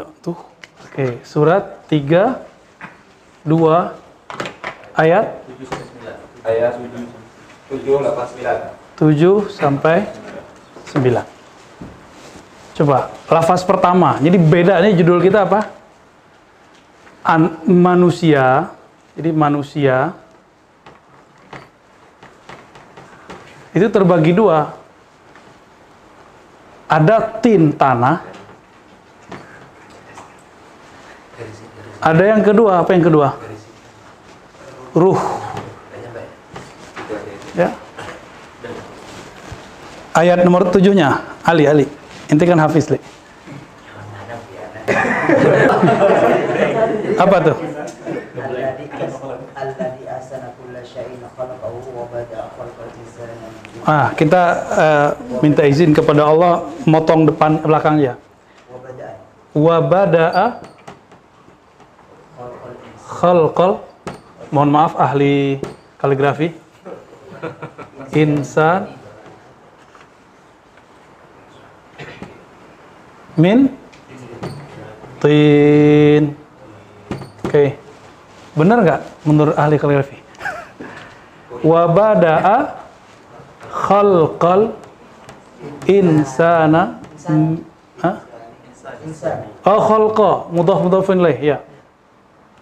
Tuh. Oke, surat 3 2 ayat Ayat 7 8 9. 7 sampai 9. Coba, lafaz pertama. Jadi beda nih judul kita apa? An- manusia. Jadi manusia itu terbagi dua. Ada tin tanah. Ada yang kedua, apa yang kedua? Ruh. Ya. Ayat nomor tujuhnya, Ali, Ali. Inti kan Hafiz, Li. apa tuh? Ah, kita uh, minta izin kepada Allah motong depan belakangnya. Wabada'a khalqal mohon maaf ahli kaligrafi insan min tin oke okay. benar nggak menurut ahli kaligrafi wabada'a khalqal insana Insan. Insan. Oh, khalqa mudhaf mudhafin ilaih ya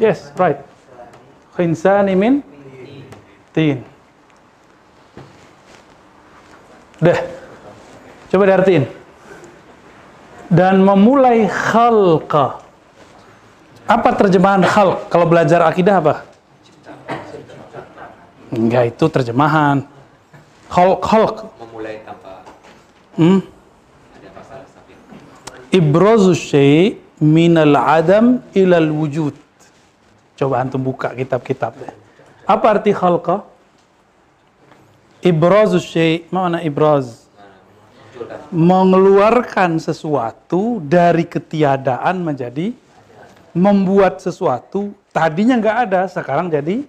Yes, right. Khinsani min tin. Dah. Coba diartiin. Dan memulai khalqa. Apa terjemahan khalq? Kalau belajar akidah apa? Enggak, itu terjemahan. Khalq, khalq. Memulai tanpa Hmm? Ibrazu syai' minal adam ilal wujud. Coba antum buka kitab-kitab deh. Apa arti khalqa? Ibrazu syai' mana ibraz? Mengeluarkan sesuatu dari ketiadaan menjadi membuat sesuatu tadinya nggak ada sekarang jadi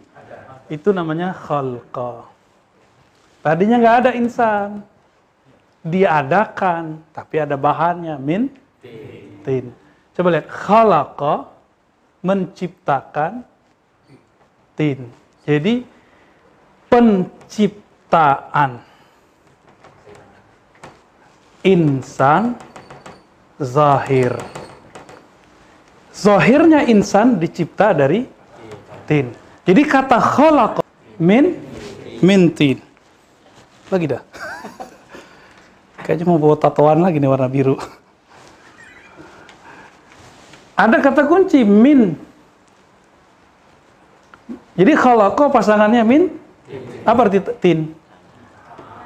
itu namanya khalqa. Tadinya nggak ada insan, diadakan, tapi ada bahannya min tin. Coba lihat khalaqa menciptakan tin. Jadi penciptaan insan zahir. Zahirnya insan dicipta dari tin. Jadi kata khalaqa min min tin. Lagi dah. Kayaknya mau bawa tatoan lagi nih warna biru. Ada kata kunci min. Jadi khalaqa pasangannya min. Apa arti tin?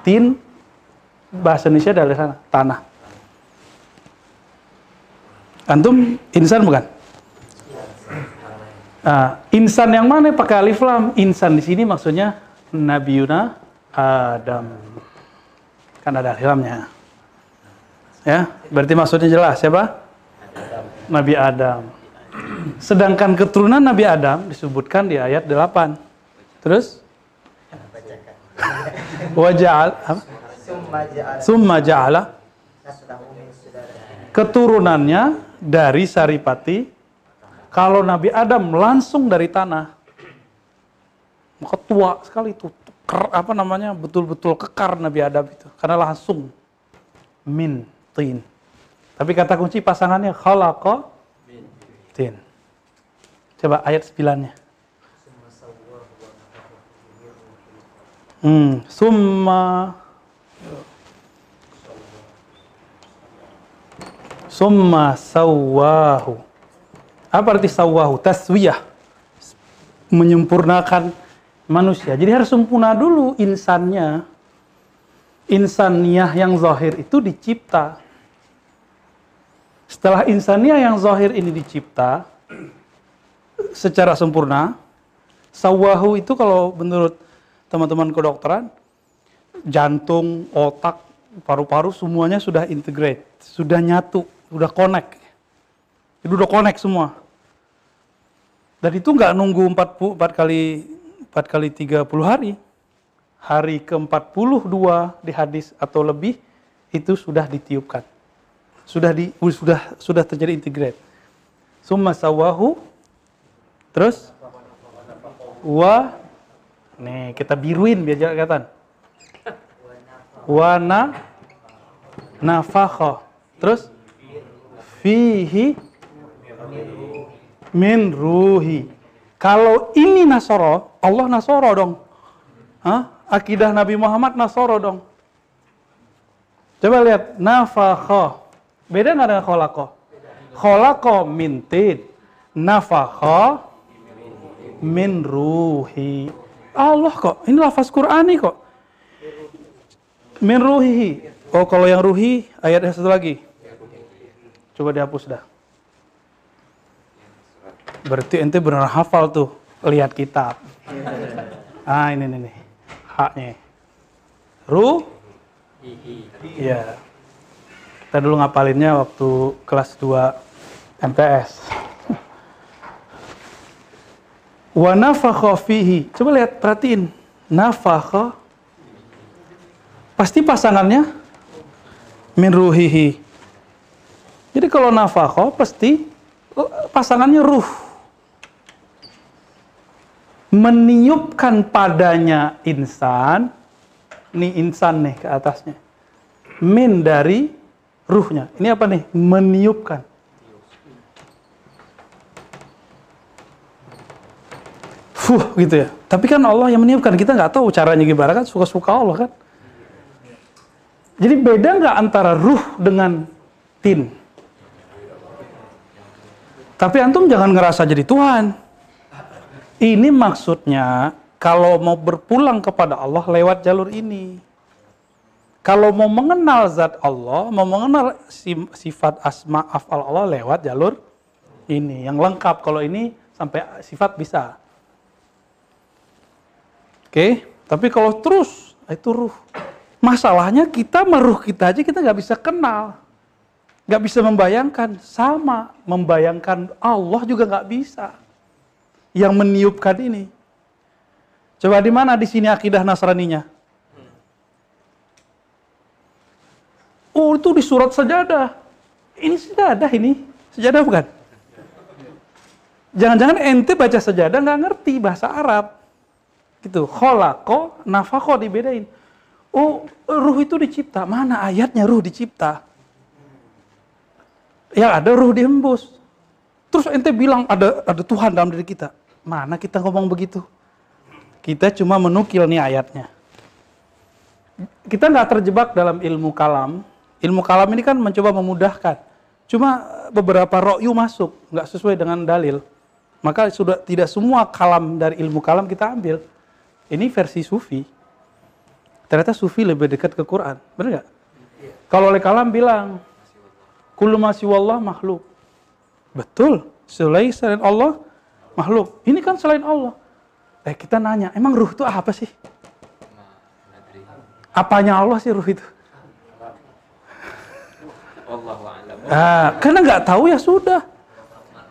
Tin bahasa Indonesia dari sana, tanah. Antum insan bukan? Ah, insan yang mana pakai alif lam? Insan di sini maksudnya Nabi Yuna Adam. Kan ada alif lamnya. Ya, berarti maksudnya jelas siapa? Nabi Adam. Sedangkan keturunan Nabi Adam disebutkan di ayat 8. Terus? Waja'al Summa ja'ala Keturunannya dari saripati kalau Nabi Adam langsung dari tanah maka tua sekali itu ker, apa namanya betul-betul kekar Nabi Adam itu karena langsung min tin tapi kata kunci pasangannya khalaqa tin. Coba ayat 9-nya. Hmm, summa Summa sawahu. Apa arti sawahu? Taswiyah. Menyempurnakan manusia. Jadi harus sempurna dulu insannya. Insaniah yang zahir itu dicipta. Setelah insaniah yang zahir ini dicipta secara sempurna, sawahu itu kalau menurut teman-teman kedokteran, jantung, otak, paru-paru semuanya sudah integrate, sudah nyatu, sudah connect. Itu udah connect semua. Dan itu nggak nunggu 40, 4 kali 4 kali 30 hari. Hari ke-42 di hadis atau lebih itu sudah ditiupkan. Sudah di sudah sudah terjadi integrate. Summa sawahu. Terus wa nih kita biruin biar jangan kelihatan. Wa na nafakha. Terus fihi min ruhi. Kalau ini Nasoro, Allah Nasoro dong. Hah? Akidah Nabi Muhammad Nasoro dong. Coba lihat, nafakha. Beda nggak dengan kholako? Kholako min tid. Nafakha min ruhi. Allah kok, ini lafaz Qur'ani kok. Min ruhi. Oh kalau yang ruhi, ayatnya satu lagi. Coba dihapus dah. Berarti ente benar hafal tuh, lihat kitab. Ah ini nih, nih. haknya. Ru, iya. Kita dulu ngapalinnya waktu kelas 2 MTS. Wa nafakha fihi. Coba lihat, perhatiin. Nafakha. Pasti pasangannya min ruhihi. Jadi kalau nafakha pasti eh, pasangannya ruh. Meniupkan padanya insan, ini insan nih ke atasnya. Min dari ruhnya. Ini apa nih? Meniupkan. Fuh gitu ya. Tapi kan Allah yang meniupkan. Kita nggak tahu caranya gimana kan. Suka-suka Allah kan. Jadi beda nggak antara ruh dengan tin? Tapi antum jangan ngerasa jadi Tuhan. Ini maksudnya kalau mau berpulang kepada Allah lewat jalur ini. Kalau mau mengenal zat Allah, mau mengenal si- sifat asma afal Allah lewat jalur ini yang lengkap. Kalau ini sampai sifat bisa. Oke, tapi kalau terus itu ruh. Masalahnya kita meruh kita aja kita nggak bisa kenal, nggak bisa membayangkan. Sama membayangkan Allah juga nggak bisa. Yang meniupkan ini. Coba di mana di sini akidah Nasraninya? Oh itu di surat sajadah. Ini sajadah ini. Sajadah bukan? Jangan-jangan ente baca sajadah nggak ngerti bahasa Arab. Gitu. Kholako, nafako dibedain. Oh, ruh itu dicipta. Mana ayatnya ruh dicipta? Yang ada ruh dihembus. Terus ente bilang ada ada Tuhan dalam diri kita. Mana kita ngomong begitu? Kita cuma menukil nih ayatnya. Kita nggak terjebak dalam ilmu kalam. Ilmu kalam ini kan mencoba memudahkan. Cuma beberapa ro'yu masuk, nggak sesuai dengan dalil. Maka sudah tidak semua kalam dari ilmu kalam kita ambil. Ini versi sufi. Ternyata sufi lebih dekat ke Quran. Benar nggak? Kalau oleh kalam bilang, kullu ma siwallah makhluk. Betul. Selain selain Allah, makhluk. Ini kan selain Allah. Eh kita nanya, emang ruh itu apa sih? Apanya Allah sih ruh itu? Wallahu a'lam. Ah, karena nggak tahu ya sudah.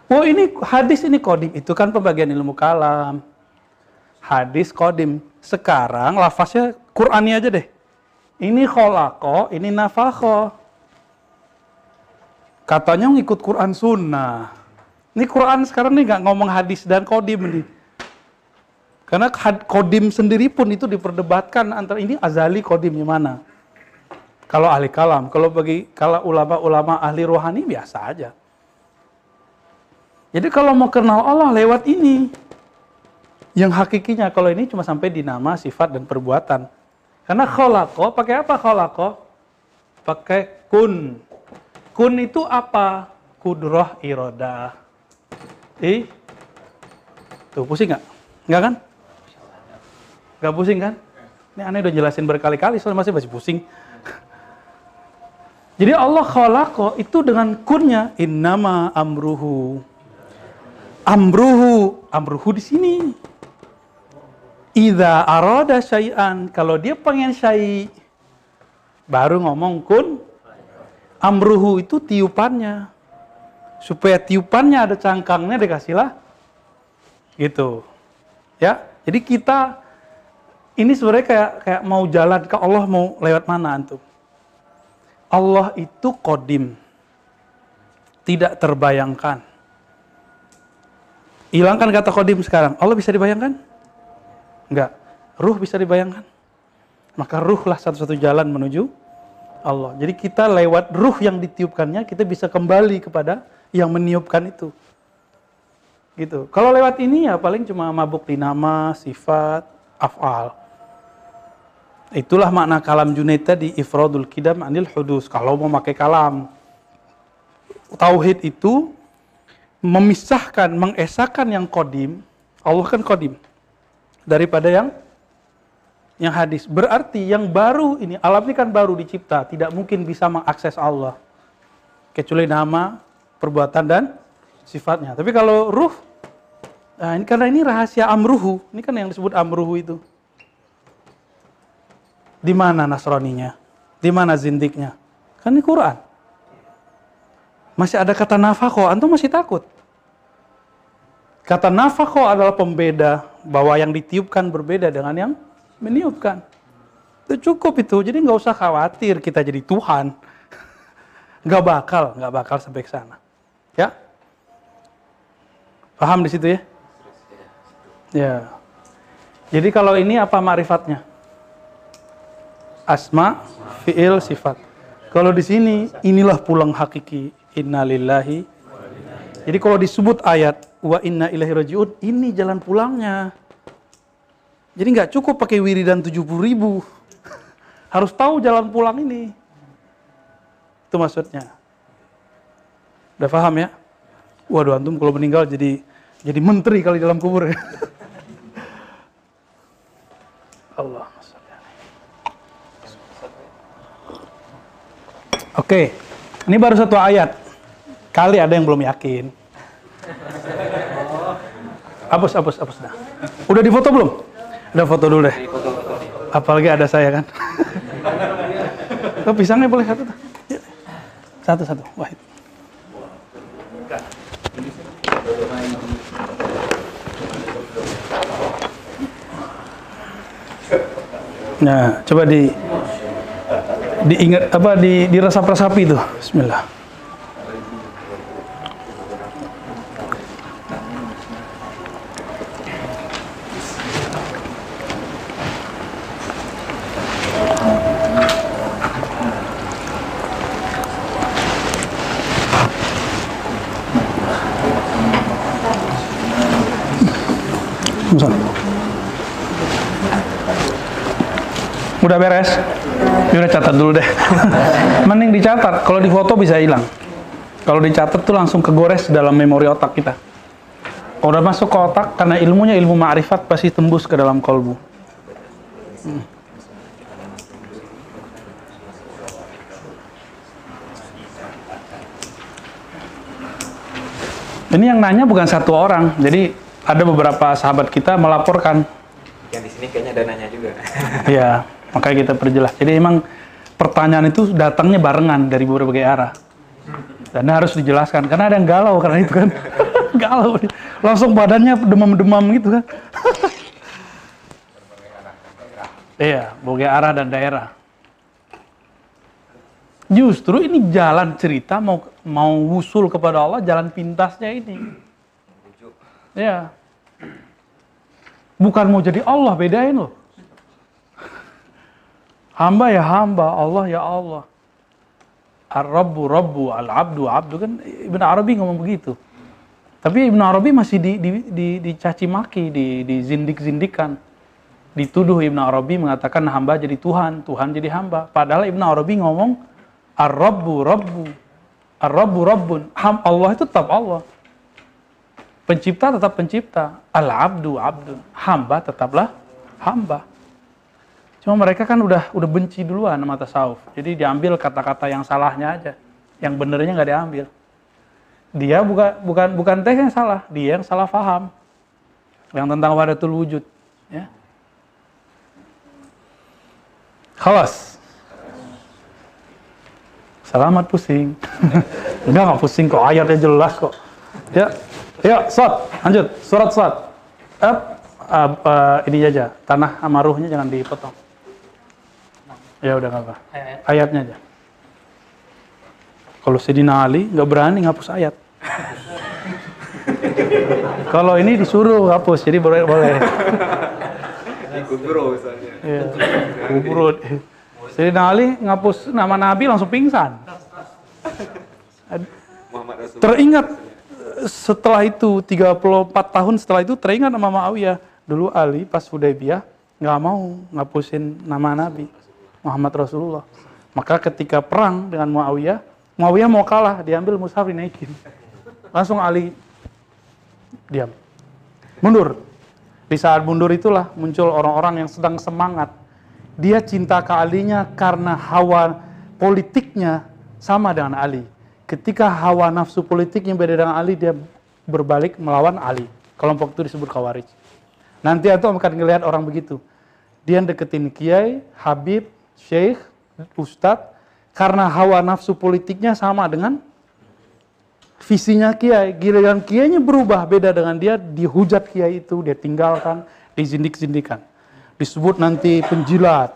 Oh ini hadis ini kodim itu kan pembagian ilmu kalam. Hadis kodim. Sekarang lafaznya Qurani aja deh. Ini kholako, ini nafakho. Katanya ngikut Quran sunnah. Ini Quran sekarang nih nggak ngomong hadis dan kodim nih. Karena kodim sendiri pun itu diperdebatkan antara ini azali kodimnya mana. Kalau ahli kalam, kalau bagi kalau ulama-ulama ahli rohani biasa aja. Jadi kalau mau kenal Allah lewat ini, yang hakikinya kalau ini cuma sampai di nama, sifat dan perbuatan. Karena kholako, pakai apa kholako? Pakai kun. Kun itu apa? Kudroh irodah. Ih, tuh pusing nggak? Nggak kan? Nggak pusing kan? Ini aneh udah jelasin berkali-kali, soalnya masih masih pusing. Jadi Allah kholako itu dengan kunnya innama amruhu. Amruhu, amruhu di sini. Idza arada syai'an, kalau dia pengen syai baru ngomong kun amruhu itu tiupannya. Supaya tiupannya ada cangkangnya dikasihlah gitu. Ya. Jadi kita ini sebenarnya kayak kayak mau jalan ke Allah mau lewat mana antum? Allah itu kodim. Tidak terbayangkan. Hilangkan kata kodim sekarang. Allah bisa dibayangkan? Enggak. Ruh bisa dibayangkan? Maka ruhlah satu-satu jalan menuju Allah. Jadi kita lewat ruh yang ditiupkannya, kita bisa kembali kepada yang meniupkan itu. Gitu. Kalau lewat ini ya paling cuma mabuk di nama, sifat, af'al. Itulah makna kalam Junaid tadi, ifradul kidam anil hudus. Kalau mau pakai kalam. Tauhid itu memisahkan, mengesahkan yang kodim, Allah kan kodim, daripada yang yang hadis. Berarti yang baru ini, alam ini kan baru dicipta, tidak mungkin bisa mengakses Allah. Kecuali nama, perbuatan, dan sifatnya. Tapi kalau ruh, nah ini karena ini rahasia amruhu, ini kan yang disebut amruhu itu. Di mana Nasroninya? Di mana zindiknya? Kan ini Quran. Masih ada kata nafako, antum masih takut. Kata nafako adalah pembeda bahwa yang ditiupkan berbeda dengan yang meniupkan. Itu cukup itu, jadi nggak usah khawatir kita jadi Tuhan. Nggak bakal, nggak bakal sampai ke sana. Ya? Paham di situ ya? Ya. Jadi kalau ini apa marifatnya? Asma, fiil, sifat. Kalau di sini inilah pulang hakiki. Innalillahi. Jadi kalau disebut ayat wa inna ilahi rajiun, ini jalan pulangnya. Jadi nggak cukup pakai wiridan 70 ribu. Harus tahu jalan pulang ini. Itu maksudnya. Udah paham ya? Waduh antum kalau meninggal jadi jadi menteri kali dalam kubur ya. Allah. Oke, ini baru satu ayat. Kali ada yang belum yakin. Hapus, hapus, hapus dah. Udah difoto belum? Udah foto dulu deh. Apalagi ada saya kan. Oh, pisangnya boleh satu tuh. Satu, satu. Wahid. Nah, coba di diingat apa di diresap-resapi itu. Bismillah. Udah beres? Ya udah catat dulu deh. Mending dicatat. Kalau di foto bisa hilang. Kalau dicatat tuh langsung kegores dalam memori otak kita. Kalau udah masuk ke otak, karena ilmunya ilmu ma'rifat pasti tembus ke dalam kolbu. Hmm. Ini yang nanya bukan satu orang, jadi ada beberapa sahabat kita melaporkan Yang di sini kayaknya ada nanya juga. Iya, makanya kita perjelas. Jadi emang pertanyaan itu datangnya barengan dari berbagai arah. Dan harus dijelaskan karena ada yang galau karena itu kan. galau. Langsung badannya demam-demam gitu kan. iya, berbagai arah dan daerah. Justru ini jalan cerita mau mau wusul kepada Allah, jalan pintasnya ini. Iya. Bukan mau jadi Allah, bedain loh. Hamba ya hamba, Allah ya Allah. Ar-Rabbu Rabbu, Al-Abdu Abdu kan Ibn Arabi ngomong begitu. Tapi Ibn Arabi masih di, di, di, dicaci maki, di, dizindik-zindikan. Dituduh Ibn Arabi mengatakan hamba jadi Tuhan, Tuhan jadi hamba. Padahal Ibn Arabi ngomong Ar-Rabbu Rabbu, Ar-Rabbu Rabbun. Allah itu tetap Allah. Pencipta tetap pencipta. Al-abdu abdun. Hamba tetaplah hamba. Cuma mereka kan udah udah benci duluan sama tasawuf. Jadi diambil kata-kata yang salahnya aja. Yang benernya nggak diambil. Dia bukan bukan bukan teh yang salah, dia yang salah paham. Yang tentang wadatul wujud, ya. Khalas. Selamat pusing. Enggak, nggak pusing kok, ayatnya jelas kok. Ya, ya, sot, lanjut, surat sot. Uh, uh, ini aja, tanah sama ruhnya jangan dipotong. Ya udah nggak apa. Ayatnya aja. Kalau Sayyidina Ali nggak berani ngapus ayat. Kalau ini disuruh hapus, jadi boleh boleh. Ikut bro misalnya. Iya. Kuburut. Sayyidina Ali ngapus nama Nabi langsung pingsan. Teringat setelah itu 34 tahun setelah itu teringat nama Muawiyah. Dulu Ali pas Hudaybiyah nggak mau ngapusin nama Nabi Muhammad Rasulullah. Maka ketika perang dengan Muawiyah, Muawiyah mau kalah, diambil mushaf dinaikin. Langsung Ali diam. Mundur. Di saat mundur itulah muncul orang-orang yang sedang semangat. Dia cinta ke Alinya karena hawa politiknya sama dengan Ali. Ketika hawa nafsu politiknya beda dengan Ali, dia berbalik melawan Ali. Kelompok itu disebut Khawarij. Nanti itu akan ngelihat orang begitu. Dia deketin kiai, habib, syekh, ustadz, karena hawa nafsu politiknya sama dengan visinya kiai. Giliran kiainya berubah beda dengan dia, dihujat kiai itu, dia tinggalkan, dizindik-zindikan. Disebut nanti penjilat.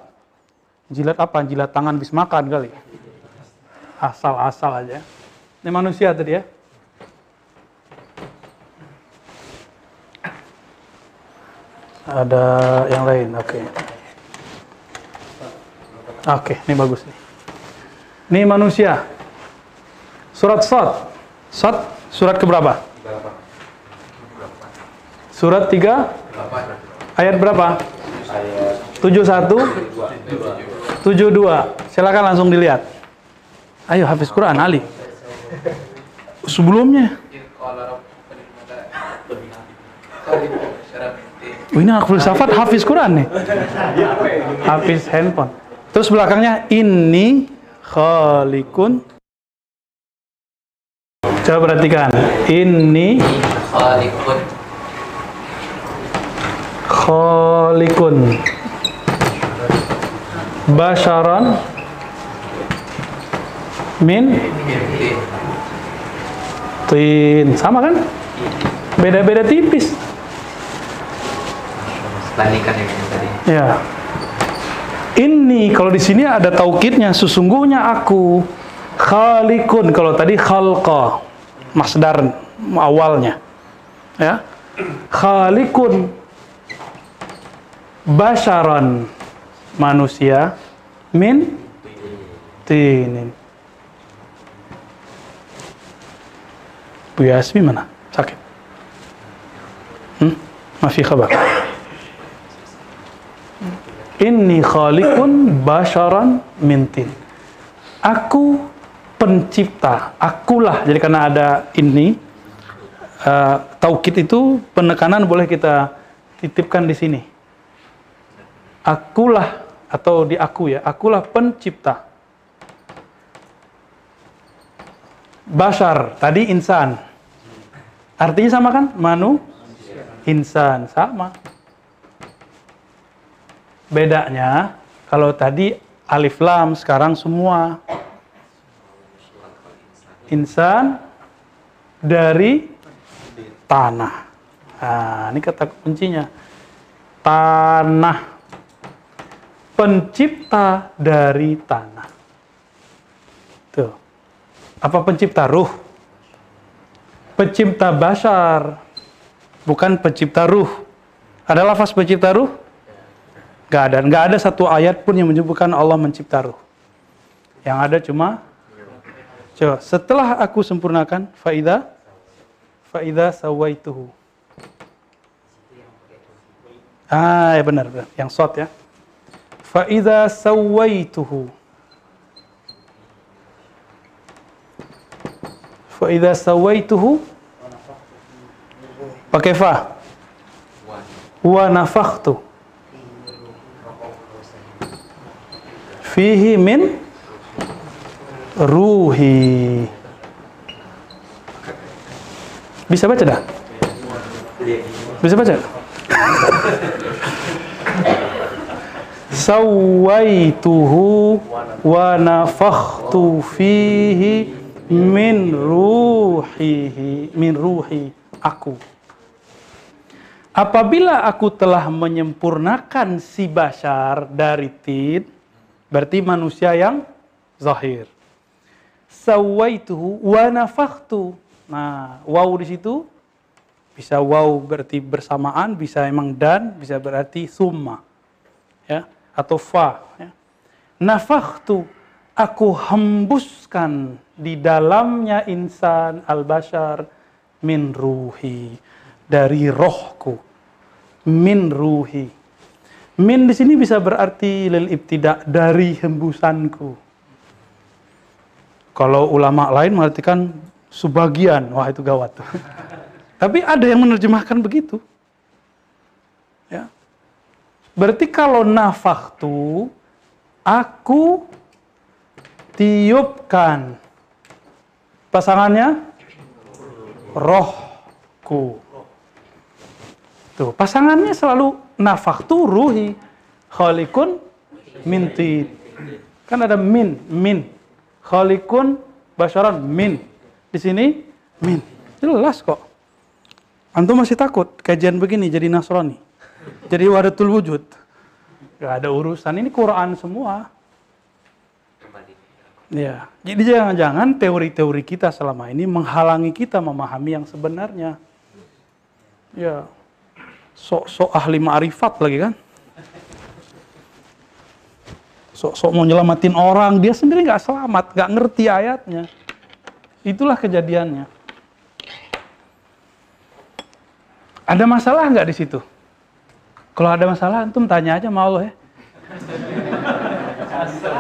Jilat apa? Jilat tangan bis makan kali. Asal-asal aja. Ini manusia tadi ya. Ada yang lain, oke. Oke, ini bagus nih. Ini manusia. Surat Sad. Sad, surat keberapa? Surat 3 ayat berapa? 71 72. Silakan langsung dilihat. Ayo hafiz Quran Ali. Sebelumnya. Oh, ini filsafat hafiz Quran nih. Hafiz handphone. Terus belakangnya ini khalikun. Coba perhatikan. Ini Khalikun khalikun. Basharan min tin. Sama kan? Beda-beda tipis. Bandingkan yang tadi Ya. Ini kalau di sini ada taukidnya sesungguhnya aku khalikun kalau tadi khalqa masdar awalnya. Ya. Khalikun basharan manusia min tinin. Bu Yasmi mana? Sakit. Hmm? Masih kabar? Inni khaliqun basharan mintin. Aku pencipta, akulah. Jadi karena ada ini uh, taukid itu penekanan boleh kita titipkan di sini. Akulah atau di aku ya, akulah pencipta. Bashar, tadi insan. Artinya sama kan? Manu, insan, sama. Bedanya kalau tadi alif lam sekarang semua insan dari tanah. Nah, ini kata kuncinya. Tanah. Pencipta dari tanah. Tuh. Apa pencipta ruh? Pencipta basar. Bukan pencipta ruh. Ada lafaz pencipta ruh? Gak ada. Gak ada satu ayat pun yang menyebutkan Allah mencipta ruh. Yang ada cuma Coba, setelah aku sempurnakan faida faida sawaituhu. Ah, ya benar, benar. Yang short ya. Faida sawaituhu. Faida sawaituhu pakai fa. Wa nafakhtu fihi min ruhi. Bisa baca dah? Bisa baca? Sawaituhu wa nafakhtu fihi min ruhihi min ruhi aku. Apabila aku telah menyempurnakan si bashar dari tid, berarti manusia yang zahir sawaituhu wa nafakhtu. Nah, waw di situ Bisa wow berarti bersamaan, bisa emang dan, bisa berarti summa. Ya, atau fa, ya. Nafakhtu aku hembuskan di dalamnya insan al-bashar min ruhi dari rohku min ruhi min di sini bisa berarti lil ibtida dari hembusanku. Kalau ulama lain mengartikan sebagian. Wah itu gawat. Tapi ada yang menerjemahkan begitu. Ya. Berarti kalau nafaktu aku tiupkan pasangannya rohku. Tuh pasangannya selalu nafaktu ruhi. Khalikun minti kan ada min min. Khalikun basyaran min. Di sini min. Jelas kok. Antum masih takut kajian begini jadi nasrani jadi wadatul wujud. Gak ada urusan ini Quran semua. Ya, jadi jangan-jangan teori-teori kita selama ini menghalangi kita memahami yang sebenarnya. Ya, sok-sok ahli ma'rifat lagi kan? Sok-sok mau nyelamatin orang, dia sendiri nggak selamat, nggak ngerti ayatnya. Itulah kejadiannya. Ada masalah nggak di situ? Kalau ada masalah, antum tanya aja sama Allah ya.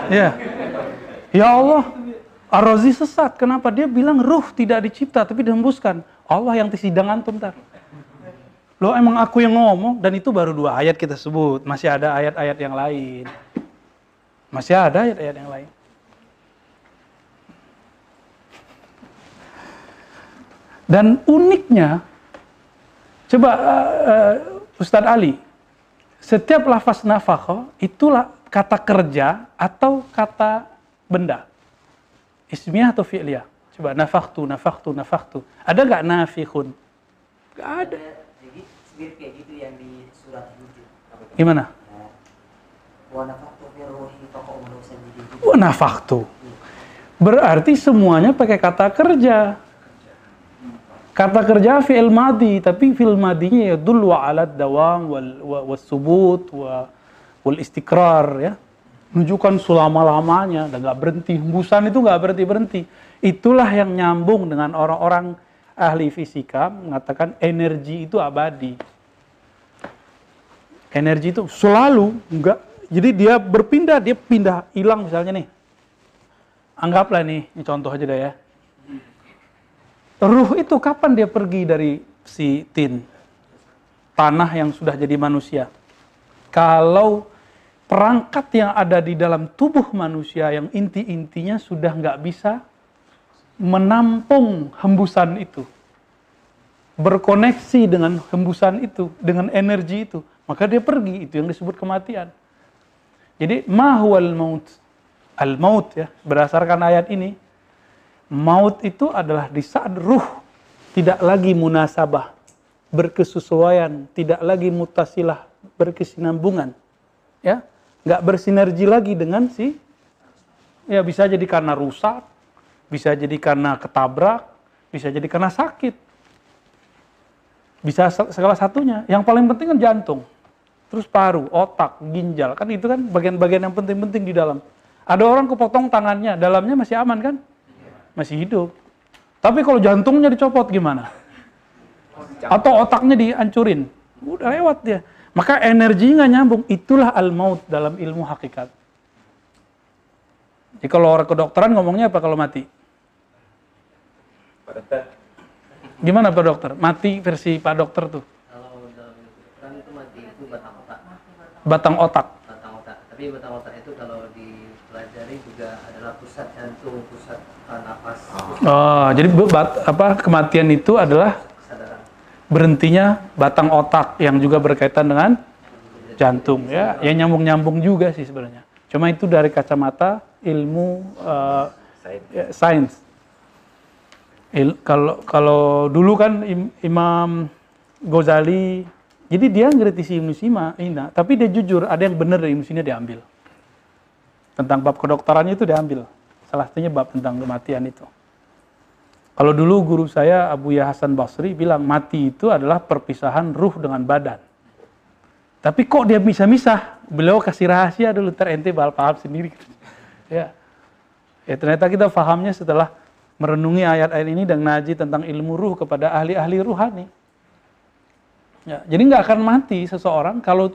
Ya. Ya Allah, Ar-Razi sesat. Kenapa? Dia bilang ruh tidak dicipta tapi dihembuskan. Allah yang sidang antum ntar. Loh emang aku yang ngomong dan itu baru dua ayat kita sebut. Masih ada ayat-ayat yang lain. Masih ada ayat-ayat yang lain. Dan uniknya, coba uh, uh, Ustadz Ali, setiap lafaz nafkah itulah kata kerja atau kata benda. Ismiyah atau fi'liyah? Coba nafaktu, nafaktu, nafaktu. Ada nggak nafikhun? Nggak ada. Kayak gitu yang di surat Hijr. Gimana? Wa nafaktu sajidin. Berarti semuanya pakai kata kerja. Kata kerja fi'il madi, tapi fi'il madinya ya dulu ala dawam wal, wa, was subut wa, wal istikrar ya. Menunjukkan selama-lamanya dan nggak berhenti. Hembusan itu nggak berhenti-berhenti. Itulah yang nyambung dengan orang-orang ahli fisika mengatakan energi itu abadi. Energi itu selalu enggak. Jadi dia berpindah, dia pindah, hilang misalnya nih. Anggaplah nih, ini contoh aja deh ya. Ruh itu kapan dia pergi dari si tin? Tanah yang sudah jadi manusia. Kalau perangkat yang ada di dalam tubuh manusia yang inti-intinya sudah nggak bisa menampung hembusan itu. Berkoneksi dengan hembusan itu, dengan energi itu. Maka dia pergi, itu yang disebut kematian. Jadi, mahwal maut. Al-maut ya, berdasarkan ayat ini, maut itu adalah di saat ruh tidak lagi munasabah, berkesesuaian, tidak lagi mutasilah, berkesinambungan. Ya, nggak bersinergi lagi dengan si ya bisa jadi karena rusak, bisa jadi karena ketabrak, bisa jadi karena sakit. Bisa segala satunya. Yang paling penting kan jantung. Terus paru, otak, ginjal. Kan itu kan bagian-bagian yang penting-penting di dalam. Ada orang kepotong tangannya, dalamnya masih aman kan? Masih hidup. Tapi kalau jantungnya dicopot gimana? Atau otaknya dihancurin? Udah lewat dia. Maka energi nggak nyambung. Itulah al-maut dalam ilmu hakikat. Jadi kalau orang kedokteran ngomongnya apa kalau mati? Gimana Pak Dokter? Mati versi Pak Dokter tuh. Kalau dalam kedokteran itu mati itu batang otak. Batang otak. Batang otak. Tapi batang otak itu kalau dipelajari juga adalah pusat jantung, pusat uh, nafas, Oh, jadi bat- apa kematian itu adalah kesadaran. berhentinya batang otak yang juga berkaitan dengan jantung ya. Yang nyambung-nyambung juga sih sebenarnya. Cuma itu dari kacamata ilmu ya, sains. Il- kalau kalau dulu kan Im- Imam Ghazali jadi dia ngkritisi Ibnu Sina, Ina, tapi dia jujur ada yang benar dari Ibnu Sina diambil. Tentang bab kedokterannya itu diambil. Salah satunya bab tentang kematian itu. Kalau dulu guru saya Abu Ya Hasan Basri bilang mati itu adalah perpisahan ruh dengan badan. Tapi kok dia bisa misah? Beliau kasih rahasia dulu terente bal paham sendiri. ya. Ya ternyata kita fahamnya setelah merenungi ayat-ayat ini dan ngaji tentang ilmu ruh kepada ahli-ahli ruhani. Ya, jadi nggak akan mati seseorang kalau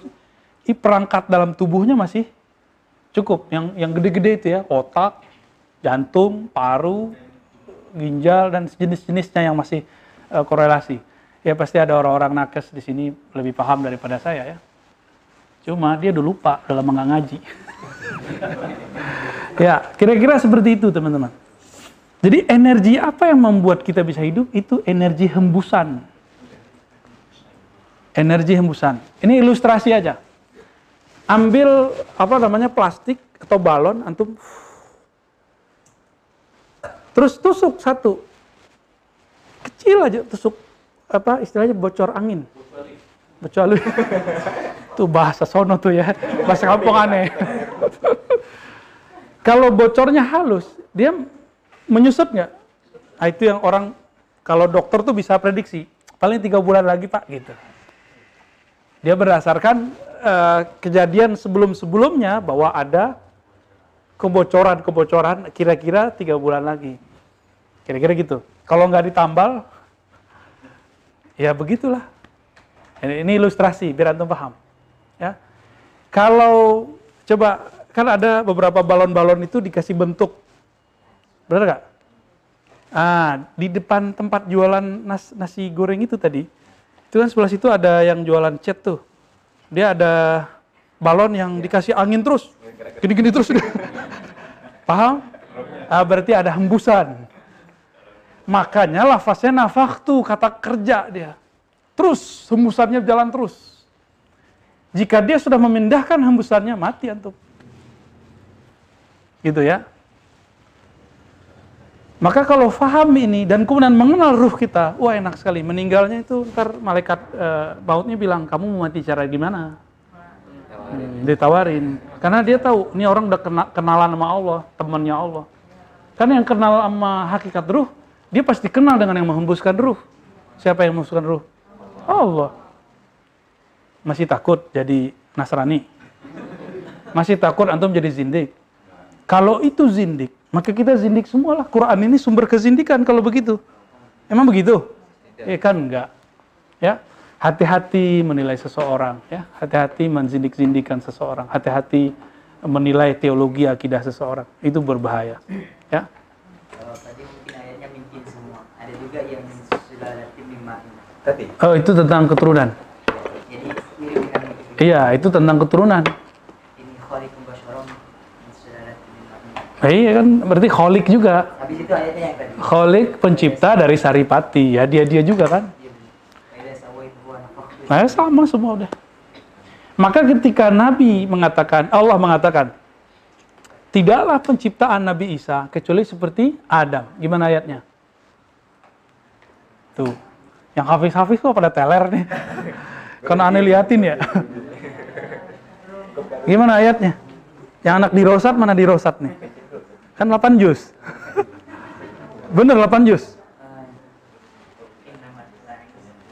perangkat dalam tubuhnya masih cukup. Yang yang gede-gede itu ya, otak, jantung, paru, ginjal dan jenis-jenisnya yang masih eh, korelasi. Ya pasti ada orang-orang nakes di sini lebih paham daripada saya ya. Cuma dia udah lupa dalam nggak ngaji. ya, kira-kira seperti itu teman-teman. Jadi energi apa yang membuat kita bisa hidup itu energi hembusan. Energi hembusan. Ini ilustrasi aja. Ambil apa namanya plastik atau balon antum terus tusuk satu. Kecil aja tusuk apa istilahnya bocor angin. Bocor Itu bahasa sono tuh ya. Bahasa kampung aneh. Kalau bocornya halus, dia menyusup nggak? Nah, itu yang orang kalau dokter tuh bisa prediksi paling tiga bulan lagi pak gitu. Dia berdasarkan eh, kejadian sebelum-sebelumnya bahwa ada kebocoran-kebocoran kira-kira tiga bulan lagi. Kira-kira gitu. Kalau nggak ditambal, ya begitulah. Ini, ini ilustrasi biar antum paham. Ya. Kalau coba kan ada beberapa balon-balon itu dikasih bentuk, benar nggak? Ah, di depan tempat jualan nas- nasi goreng itu tadi, itu kan sebelah situ ada yang jualan cat tuh. Dia ada balon yang dikasih angin terus, gini-gini terus. Paham? Ah, berarti ada hembusan. Makanya lafaznya nafaktu, kata kerja dia. Terus, hembusannya jalan terus. Jika dia sudah memindahkan hembusannya, mati antum. Gitu ya. Maka kalau faham ini dan kemudian mengenal ruh kita, wah enak sekali. Meninggalnya itu ntar malaikat mautnya bilang, kamu mau mati cara gimana? Hmm, ditawarin. Karena dia tahu, ini orang udah kena- kenalan sama Allah, temannya Allah. Karena yang kenal sama hakikat ruh, dia pasti kenal dengan yang menghembuskan ruh. Siapa yang menghembuskan ruh? Allah. Masih takut jadi Nasrani? Masih takut antum jadi zindik? Kalau itu zindik, maka kita zindik semualah. Quran ini sumber kezindikan kalau begitu. Emang begitu? Ya kan enggak. Ya, hati-hati menilai seseorang, ya. Hati-hati menzindik-zindikan seseorang. Hati-hati menilai teologi akidah seseorang. Itu berbahaya. Ya. Kalau tadi mungkin ayatnya mimpin semua. Ada juga yang lima Tadi. Oh, itu tentang keturunan. Jadi mirip dengan itu. Iya, itu tentang keturunan. Ini khalikum basyaram min sulalatin min ma'in. Nah, iya kan berarti kholik juga. Habis itu ayatnya yang tadi. Kholik pencipta dari saripati. Ya dia-dia juga kan. Iya, Nah, sama semua udah. Maka ketika Nabi mengatakan, Allah mengatakan, tidaklah penciptaan Nabi Isa kecuali seperti Adam. Gimana ayatnya? Tuh. Yang hafiz-hafiz kok pada teler nih. Karena aneh liatin ya. Gimana ayatnya? Yang anak dirosat mana dirosat nih? Kan 8 juz. Bener 8 juz.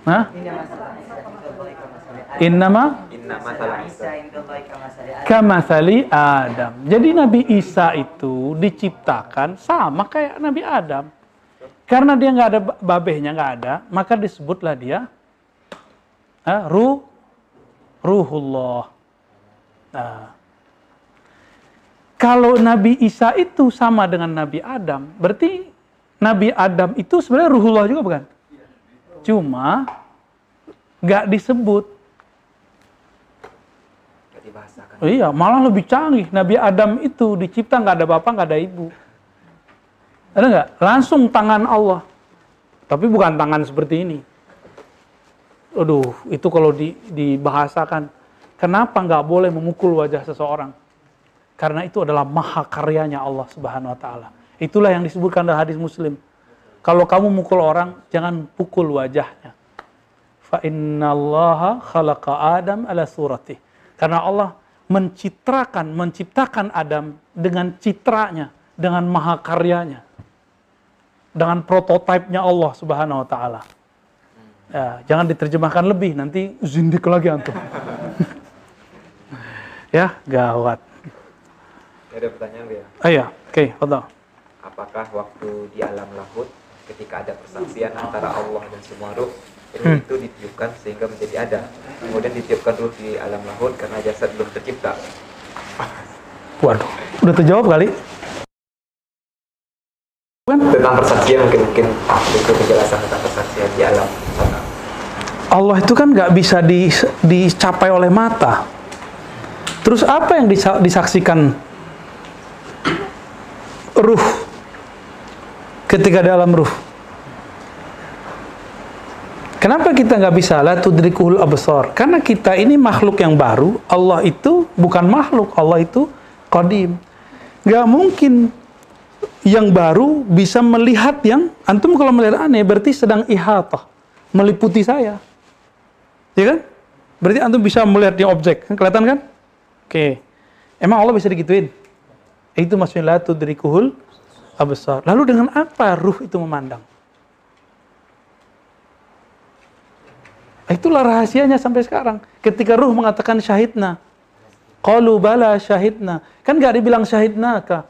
Hah? Inna masalah Isa indallahi ka masalah Adam. Innama. Kamasali Adam. Jadi Nabi Isa itu diciptakan sama kayak Nabi Adam. Karena dia nggak ada ba- babehnya nggak ada, maka disebutlah dia ah, ruh ruhullah. Nah, kalau Nabi Isa itu sama dengan Nabi Adam, berarti Nabi Adam itu sebenarnya ruhullah juga bukan? Cuma nggak disebut Gak. Oh iya, malah lebih canggih. Nabi Adam itu dicipta nggak ada bapak, nggak ada ibu. Ada nggak? Langsung tangan Allah. Tapi bukan tangan seperti ini. Aduh, itu kalau di, dibahasakan. Kenapa nggak boleh memukul wajah seseorang? Karena itu adalah maha karyanya Allah Subhanahu Wa Taala. Itulah yang disebutkan dalam hadis Muslim. Kalau kamu mukul orang, jangan pukul wajahnya. Fa innallaha khalaqa Adam ala surati. Karena Allah mencitrakan, menciptakan Adam dengan citranya, dengan maha karyanya. dengan prototipenya Allah Subhanahu wa taala. Ya, jangan diterjemahkan lebih nanti zindik lagi antum. ya, gawat. Ya, ada pertanyaan ya. Ah, iya, oke, fadhal. Apakah waktu di alam lahut ketika ada persaksian antara Allah dan semua ruh ruh Hmm. itu ditiupkan sehingga menjadi ada. Kemudian ditiupkan ruh di alam lahut karena jasad belum tercipta. Waduh, udah terjawab kali. Kan? Tentang persaksian mungkin mungkin itu penjelasan tentang persaksian di alam sana. Allah itu kan nggak bisa di- dicapai oleh mata. Terus apa yang disa- disaksikan ruh ketika dalam ruh? Kenapa kita nggak bisa la tudrikul absar? Karena kita ini makhluk yang baru. Allah itu bukan makhluk. Allah itu qadim. Nggak mungkin yang baru bisa melihat yang antum kalau melihat aneh berarti sedang ihatah meliputi saya. Ya kan? Berarti antum bisa melihat di objek. Kelihatan kan? Oke. Emang Allah bisa digituin? Itu maksudnya la tudrikuhul absar. Lalu dengan apa ruh itu memandang? Itulah rahasianya sampai sekarang. Ketika ruh mengatakan syahidna. Qalu bala syahidna. Kan nggak dibilang syahidna kah?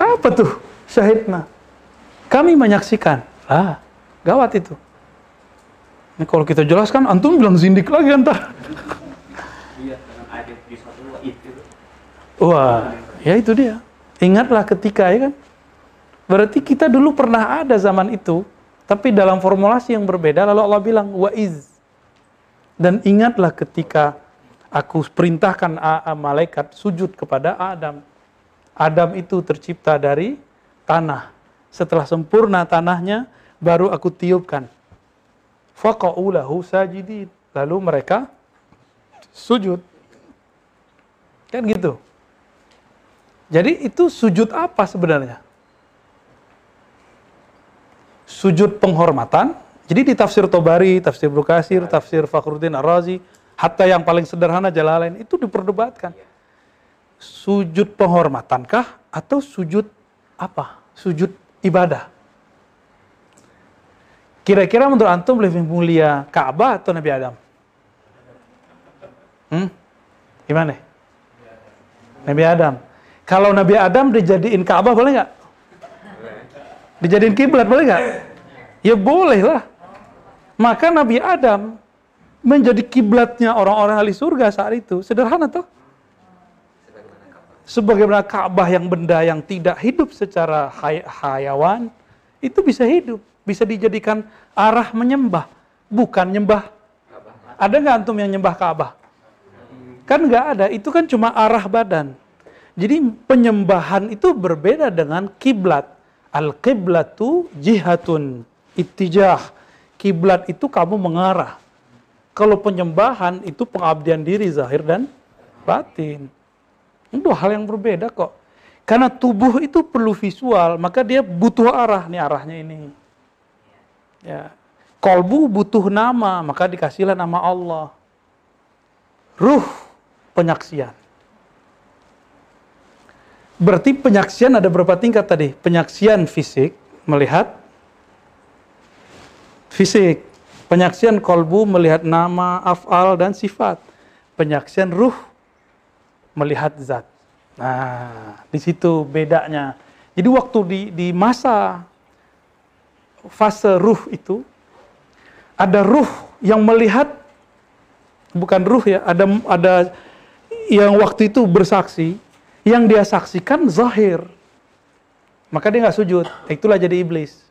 Apa tuh syahidna? Kami menyaksikan. Ah, gawat itu. Ini kalau kita jelaskan, antum bilang zindik lagi entar. Wah, ya itu dia. Ingatlah ketika ya kan. Berarti kita dulu pernah ada zaman itu, tapi dalam formulasi yang berbeda. Lalu Allah bilang waiz. Dan ingatlah ketika aku perintahkan a- a- malaikat sujud kepada Adam. Adam itu tercipta dari tanah. Setelah sempurna tanahnya, baru aku tiupkan. Faqa'u. Lalu mereka sujud. Kan gitu. Jadi itu sujud apa sebenarnya? Sujud penghormatan. Jadi di tafsir Tobari, tafsir Brukasir, tafsir Fakhruddin Ar-Razi, hatta yang paling sederhana Jalalain itu diperdebatkan. Sujud penghormatankah atau sujud apa? Sujud ibadah. Kira-kira menurut antum lebih mulia Ka'bah atau Nabi Adam? Hmm? Gimana? Nabi Adam. Kalau Nabi Adam dijadiin Ka'bah boleh nggak? Dijadiin kiblat boleh nggak? Ya boleh lah. Maka Nabi Adam menjadi kiblatnya orang-orang ahli surga saat itu. Sederhana tuh. Sebagaimana Ka'bah yang benda yang tidak hidup secara hay hayawan, itu bisa hidup. Bisa dijadikan arah menyembah. Bukan nyembah. Ada nggak antum yang nyembah Ka'bah? Kan nggak ada. Itu kan cuma arah badan. Jadi penyembahan itu berbeda dengan kiblat. Al-qiblatu jihatun ittijah. Kiblat itu kamu mengarah. Kalau penyembahan itu pengabdian diri zahir dan batin. Itu hal yang berbeda kok. Karena tubuh itu perlu visual, maka dia butuh arah nih arahnya ini. Ya. Kolbu butuh nama, maka dikasihlah nama Allah. Ruh penyaksian. Berarti penyaksian ada berapa tingkat tadi? Penyaksian fisik, melihat fisik. Penyaksian kolbu melihat nama, afal, dan sifat. Penyaksian ruh melihat zat. Nah, di situ bedanya. Jadi waktu di, di masa fase ruh itu, ada ruh yang melihat, bukan ruh ya, ada ada yang waktu itu bersaksi, yang dia saksikan zahir. Maka dia nggak sujud. Itulah jadi iblis.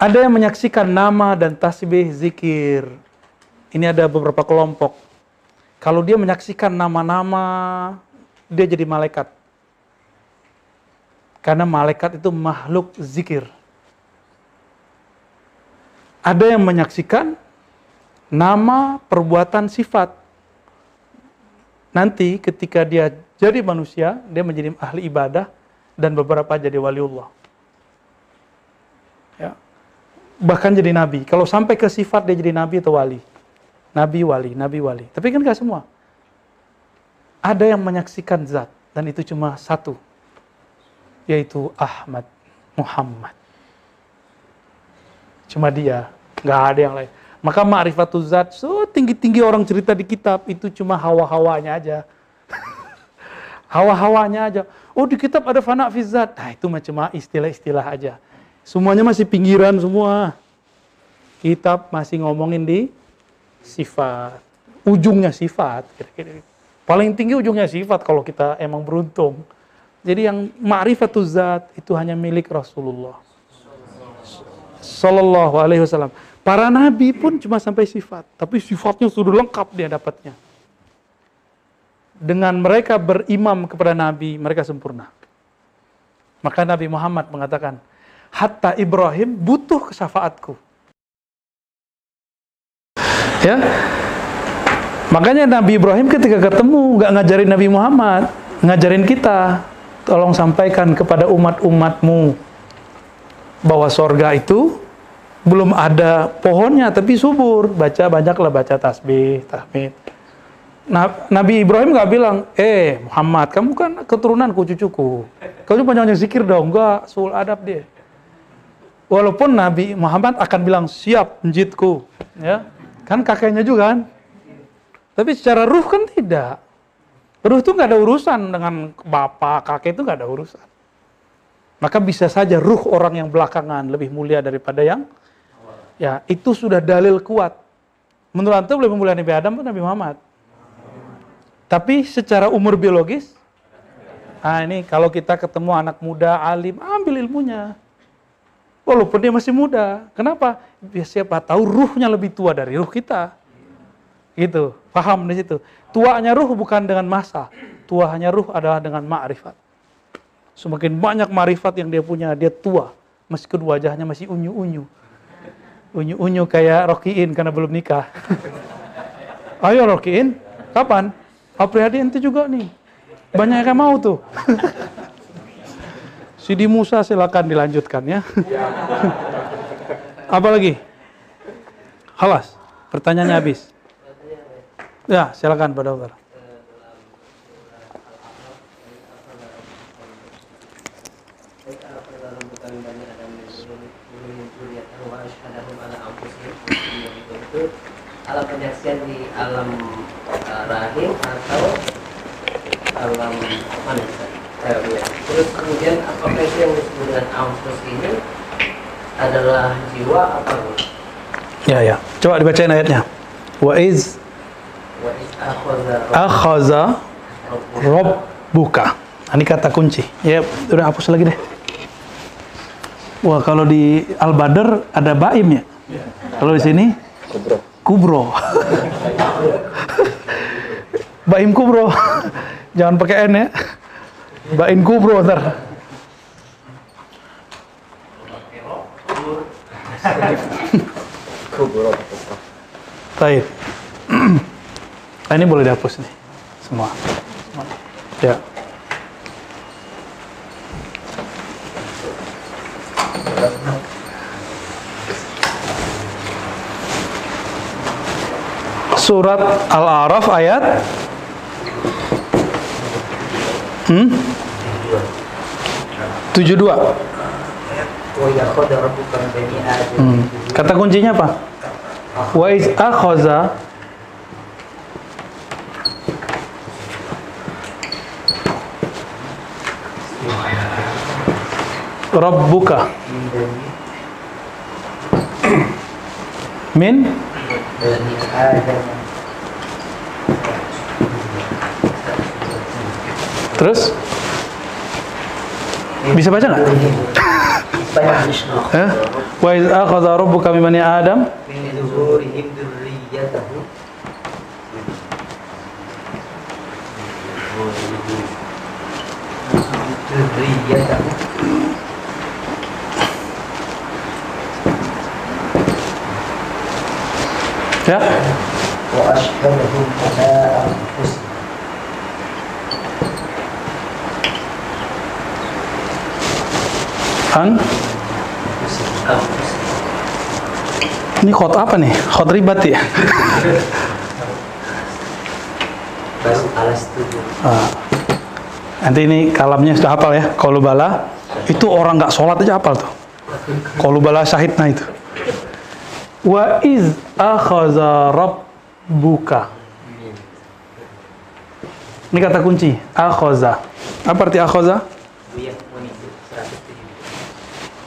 Ada yang menyaksikan nama dan tasbih zikir. Ini ada beberapa kelompok. Kalau dia menyaksikan nama-nama, dia jadi malaikat. Karena malaikat itu makhluk zikir. Ada yang menyaksikan nama, perbuatan, sifat. Nanti ketika dia jadi manusia, dia menjadi ahli ibadah dan beberapa jadi waliullah. Ya. Bahkan jadi nabi. Kalau sampai ke sifat dia jadi nabi atau wali. Nabi wali, nabi wali. Tapi kan gak semua. ada yang menyaksikan zat dan itu cuma satu yaitu Ahmad Muhammad. Cuma dia nggak ada yang lain. Maka ma'rifatul zat so tinggi-tinggi orang cerita di kitab itu cuma hawa-hawanya aja. Hawa-hawanya aja. Oh di kitab ada fana fi zat. Nah itu macam istilah-istilah aja. Semuanya masih pinggiran semua. Kitab masih ngomongin di sifat. Ujungnya sifat kira-kira. Paling tinggi ujungnya sifat kalau kita emang beruntung jadi yang ma'rifatul zat itu hanya milik Rasulullah Sallallahu alaihi wasallam. Para nabi pun cuma sampai sifat, tapi sifatnya sudah lengkap dia dapatnya. Dengan mereka berimam kepada nabi, mereka sempurna. Maka Nabi Muhammad mengatakan, hatta Ibrahim butuh kesafaatku. Ya, makanya Nabi Ibrahim ketika ketemu nggak ngajarin Nabi Muhammad, ngajarin kita, tolong sampaikan kepada umat-umatmu bahwa sorga itu belum ada pohonnya tapi subur. Baca banyaklah baca tasbih, tahmid. Nabi Ibrahim nggak bilang, eh Muhammad, kamu kan keturunanku, cucuku. Kamu banyak-banyak zikir dong, enggak, sul adab dia. Walaupun Nabi Muhammad akan bilang, siap, menjitku. Ya, kan kakeknya juga kan. Tapi secara ruh kan tidak. Ruh itu nggak ada urusan dengan bapak, kakek itu nggak ada urusan. Maka bisa saja ruh orang yang belakangan lebih mulia daripada yang ya itu sudah dalil kuat. Menurut antum lebih mulia Nabi Adam atau Nabi Muhammad? Tapi secara umur biologis, nah ini kalau kita ketemu anak muda alim, ambil ilmunya. Walaupun dia masih muda. Kenapa? Siapa tahu ruhnya lebih tua dari ruh kita. Gitu, paham di situ. Tuanya ruh bukan dengan masa, tuanya ruh adalah dengan ma'rifat. Semakin banyak marifat yang dia punya, dia tua. Meskipun wajahnya masih unyu-unyu. Unyu-unyu kayak Rokiin karena belum nikah. Ayo Rokiin, kapan? April itu juga nih. Banyak yang mau tuh. Sidi Musa silakan dilanjutkan ya. Apa lagi? Halas, pertanyaannya habis. Ya, silakan Pak Dokter. alam penyaksian di alam uh, rahim atau alam mana? Eh, iya. Terus kemudian apakah itu yang disebut dengan anfus ini adalah jiwa atau Ya, ya. Coba dibacain ayatnya. Wa iz akhaza rabbuka Ini kata kunci. Ya, udah hapus lagi deh. Wah, kalau di Al-Badr ada baim ya. Kalau di sini Kubro. kubro. baim kubro. Jangan pakai N ya. Baim kubro ntar. Kubro. Baik. Nah, ini boleh dihapus nih. Semua. Ya. Surat Al-A'raf ayat hmm? 72. Wa yakhadha rabbuka min bani Adam Hmm. Kata kuncinya apa? Wa iz akhaza Rabbuka. Min? Terus? Bisa baca nggak? Wa iz akhadha rabbuka min bani Adam min zuhurihim dzurriyyatahum dzurriyyatahum ya wa ashhadahum ala anfusihim Ang ini khot apa nih? Khot ribat ya? Ah. Nanti ini kalamnya sudah hafal ya. Kalau bala itu orang nggak sholat aja hafal tuh. Kalau bala syahidna itu. Wa iz akhadha rabbuka. Ini kata kunci. Akhadha. Apa arti 107.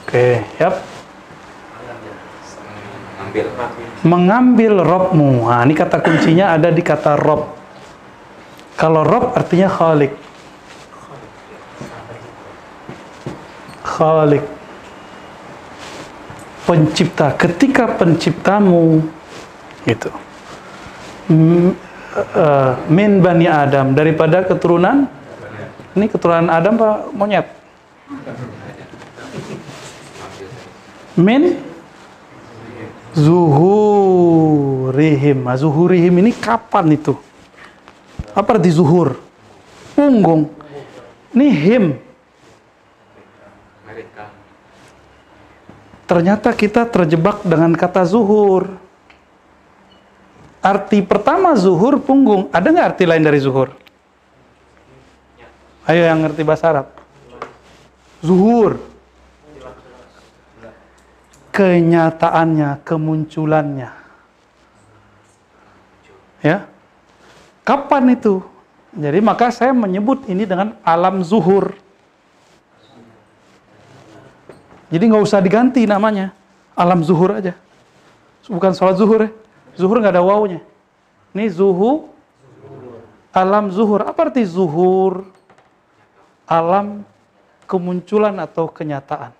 Oke, yap. Ambil. Mengambil robmu. Nah, ini kata kuncinya ada di kata rob. Kalau rob artinya khalik. Khalik. Pencipta. Ketika penciptamu gitu. M- eh, min bani Adam daripada keturunan ini keturunan Adam pak monyet min zuhurihim Nah, zuhurihim ini kapan itu apa arti zuhur punggung ini him Mereka. Ternyata kita terjebak dengan kata zuhur. Arti pertama zuhur punggung. Ada nggak arti lain dari zuhur? Ayo yang ngerti bahasa Arab. Zuhur. Kenyataannya kemunculannya. Ya? Kapan itu? Jadi maka saya menyebut ini dengan alam zuhur jadi nggak usah diganti namanya. Alam zuhur aja. Bukan sholat zuhur ya. Zuhur nggak ada wawunya. Ini zuhu alam zuhur. Apa arti zuhur? Alam kemunculan atau kenyataan?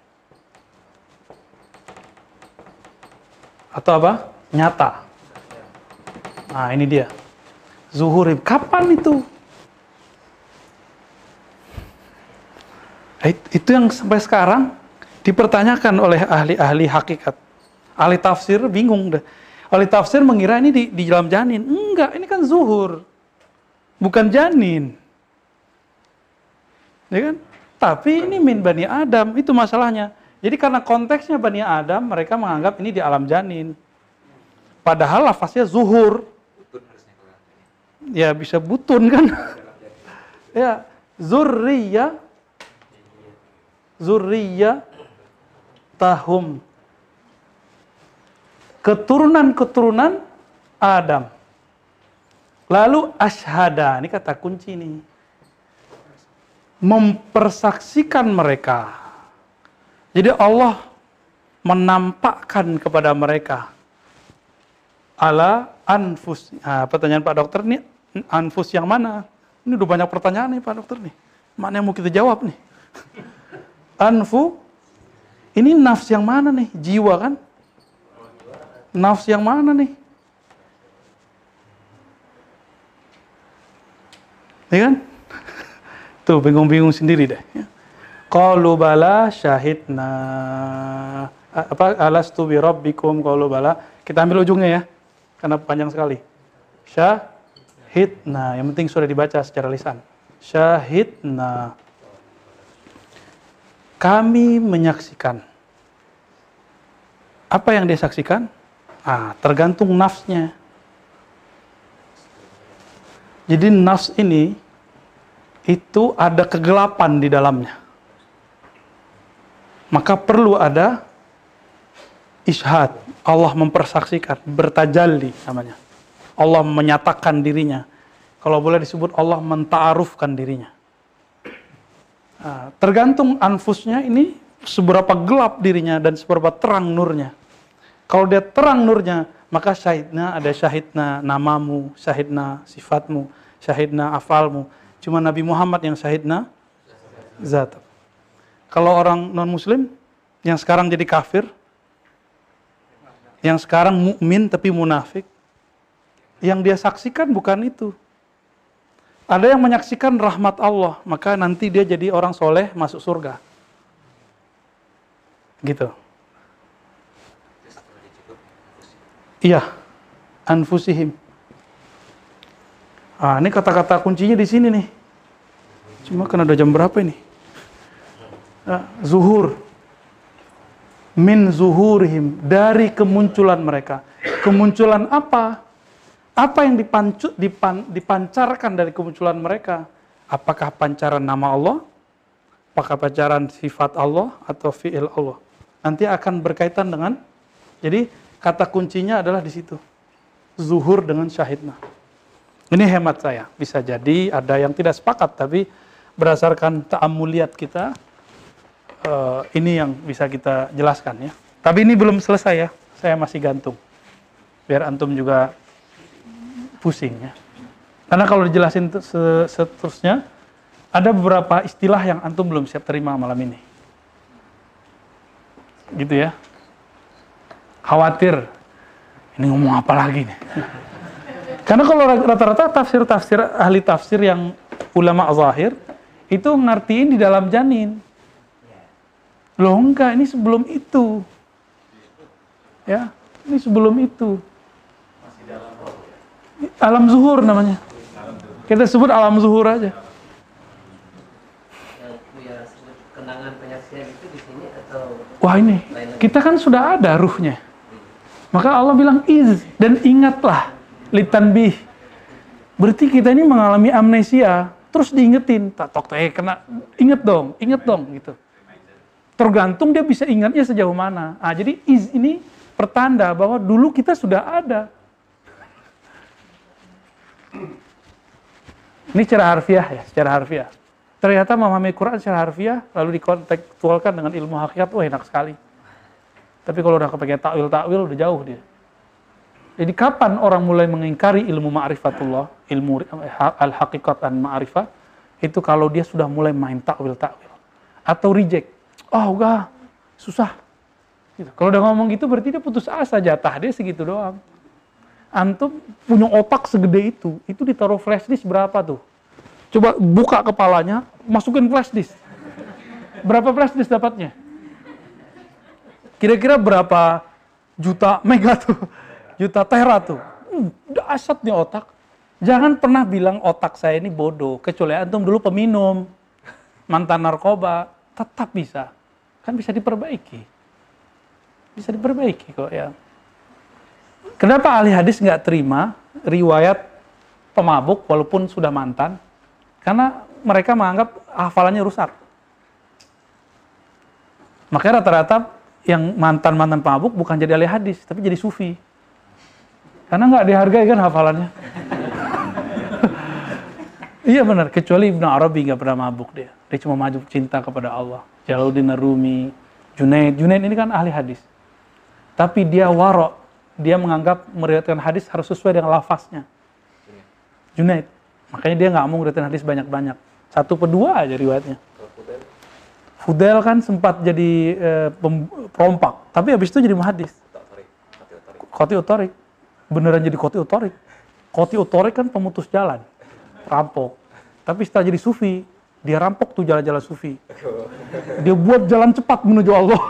Atau apa? Nyata. Nah ini dia. Zuhur kapan itu? It- itu yang sampai sekarang dipertanyakan oleh ahli-ahli hakikat. Ahli tafsir bingung deh. Ahli tafsir mengira ini di, di dalam janin. Enggak ini kan zuhur bukan janin. Ya kan? Tapi ini min bani Adam itu masalahnya. Jadi karena konteksnya bani Adam mereka menganggap ini di alam janin. Padahal lafaznya zuhur. Ya bisa butun kan? Ya zurriya. Zurriya tahum keturunan-keturunan Adam lalu ashada ini kata kunci nih mempersaksikan mereka jadi Allah menampakkan kepada mereka ala anfus. Nah, pertanyaan Pak Dokter nih, anfus yang mana? Ini udah banyak pertanyaan nih Pak Dokter nih. Mana yang mau kita jawab nih? Anfu, ini nafs yang mana nih? Jiwa kan? Nafs yang mana nih? Ya kan? Tuh bingung-bingung sendiri deh. Ya. Qalu bala syahidna. Apa alastu bi rabbikum qalu bala. Kita ambil ujungnya ya. Karena panjang sekali. Syahidna. Yang penting sudah dibaca secara lisan. Syahidna. Kami menyaksikan. Apa yang dia saksikan? Ah, tergantung nafsnya. Jadi nafs ini itu ada kegelapan di dalamnya. Maka perlu ada ishad. Allah mempersaksikan, bertajalli namanya. Allah menyatakan dirinya. Kalau boleh disebut Allah menta'arufkan dirinya. Nah, tergantung anfusnya ini seberapa gelap dirinya dan seberapa terang nurnya. Kalau dia terang nurnya, maka syahidna ada syahidna namamu, syahidna sifatmu, syahidna afalmu. Cuma Nabi Muhammad yang syahidna zat. Kalau orang non muslim yang sekarang jadi kafir, yang sekarang mukmin tapi munafik, yang dia saksikan bukan itu. Ada yang menyaksikan rahmat Allah, maka nanti dia jadi orang soleh masuk surga. Gitu. Iya, anfusihim. Ah, ini kata-kata kuncinya di sini nih. Cuma kan udah jam berapa ini? Ah, zuhur. Min zuhurihim. Dari kemunculan mereka. Kemunculan apa? apa yang dipancu, dipan, dipancarkan dari kemunculan mereka? Apakah pancaran nama Allah? Apakah pancaran sifat Allah atau fi'il Allah? Nanti akan berkaitan dengan, jadi kata kuncinya adalah di situ. Zuhur dengan syahidna. Ini hemat saya. Bisa jadi ada yang tidak sepakat, tapi berdasarkan ta'amuliat kita, eh, ini yang bisa kita jelaskan ya. Tapi ini belum selesai ya, saya masih gantung. Biar antum juga pusing ya. Karena kalau dijelasin te- se- seterusnya, ada beberapa istilah yang antum belum siap terima malam ini. Gitu ya. Khawatir, ini ngomong apa lagi nih? Karena kalau rata-rata tafsir-tafsir ahli tafsir yang ulama zahir itu ngertiin di dalam janin. Loh enggak, ini sebelum itu. Ya, ini sebelum itu. Alam zuhur namanya. Kita sebut alam zuhur aja. Wah ini, kita kan sudah ada ruhnya. Maka Allah bilang iz dan ingatlah litanbih. Berarti kita ini mengalami amnesia, terus diingetin, tak tok eh kena inget dong, inget dong gitu. Tergantung dia bisa ingatnya sejauh mana. Ah, jadi iz ini pertanda bahwa dulu kita sudah ada. Ini secara harfiah ya, secara harfiah. Ternyata memahami Quran secara harfiah lalu dikontekstualkan dengan ilmu hakikat, wah enak sekali. Tapi kalau udah kepengen takwil-takwil udah jauh dia. Jadi kapan orang mulai mengingkari ilmu ma'rifatullah, ilmu al-haqiqat dan ma'rifah, itu kalau dia sudah mulai main takwil-takwil. Atau reject. Oh enggak, susah. Gitu. Kalau udah ngomong gitu berarti dia putus asa, jatah dia segitu doang. Antum punya otak segede itu, itu ditaruh flash disk berapa tuh? Coba buka kepalanya, masukin flash disk. Berapa flash disk dapatnya? Kira-kira berapa juta mega tuh? Juta tera tuh. Uh, Dahsyat nih otak. Jangan pernah bilang otak saya ini bodoh. Kecuali antum dulu peminum, mantan narkoba, tetap bisa. Kan bisa diperbaiki. Bisa diperbaiki kok ya. Kenapa ahli hadis nggak terima riwayat pemabuk walaupun sudah mantan? Karena mereka menganggap hafalannya rusak. Makanya rata-rata yang mantan-mantan pemabuk bukan jadi ahli hadis, tapi jadi sufi. Karena nggak dihargai kan hafalannya. iya benar, kecuali Ibnu Arabi nggak pernah mabuk dia. Dia cuma maju cinta kepada Allah. Jalaluddin Rumi, Junaid. Junaid ini kan ahli hadis. Tapi dia warok, dia menganggap meriwayatkan hadis harus sesuai dengan lafaznya. Junaid. Makanya dia nggak mau meriwayatkan hadis banyak-banyak. Satu per dua aja riwayatnya. Fudel kan sempat jadi pem- perompak, tapi habis itu jadi muhadis. Koti otorik. Beneran jadi koti otorik. Koti otorik kan pemutus jalan, rampok. Tapi setelah jadi sufi, dia rampok tuh jalan-jalan sufi. Dia buat jalan cepat menuju Allah.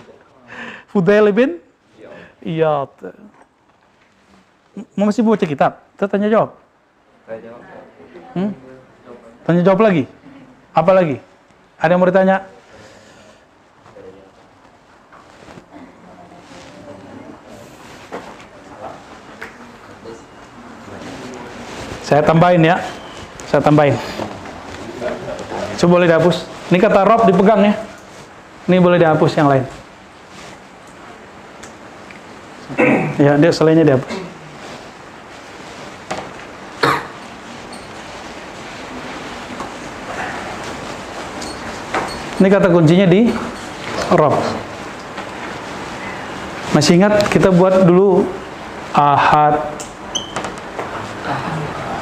Fudail bin Iyad. Mau masih baca kitab? Kita tanya jawab. Saya jawab. Hmm? Tanya jawab lagi? Apa lagi? Ada yang mau ditanya? Saya tambahin ya. Saya tambahin. Coba boleh dihapus. Ini kata Rob dipegang ya. Ini boleh dihapus yang lain. Ya, dia selainnya dihapus. Ini kata kuncinya di Rob. Masih ingat kita buat dulu Ahad,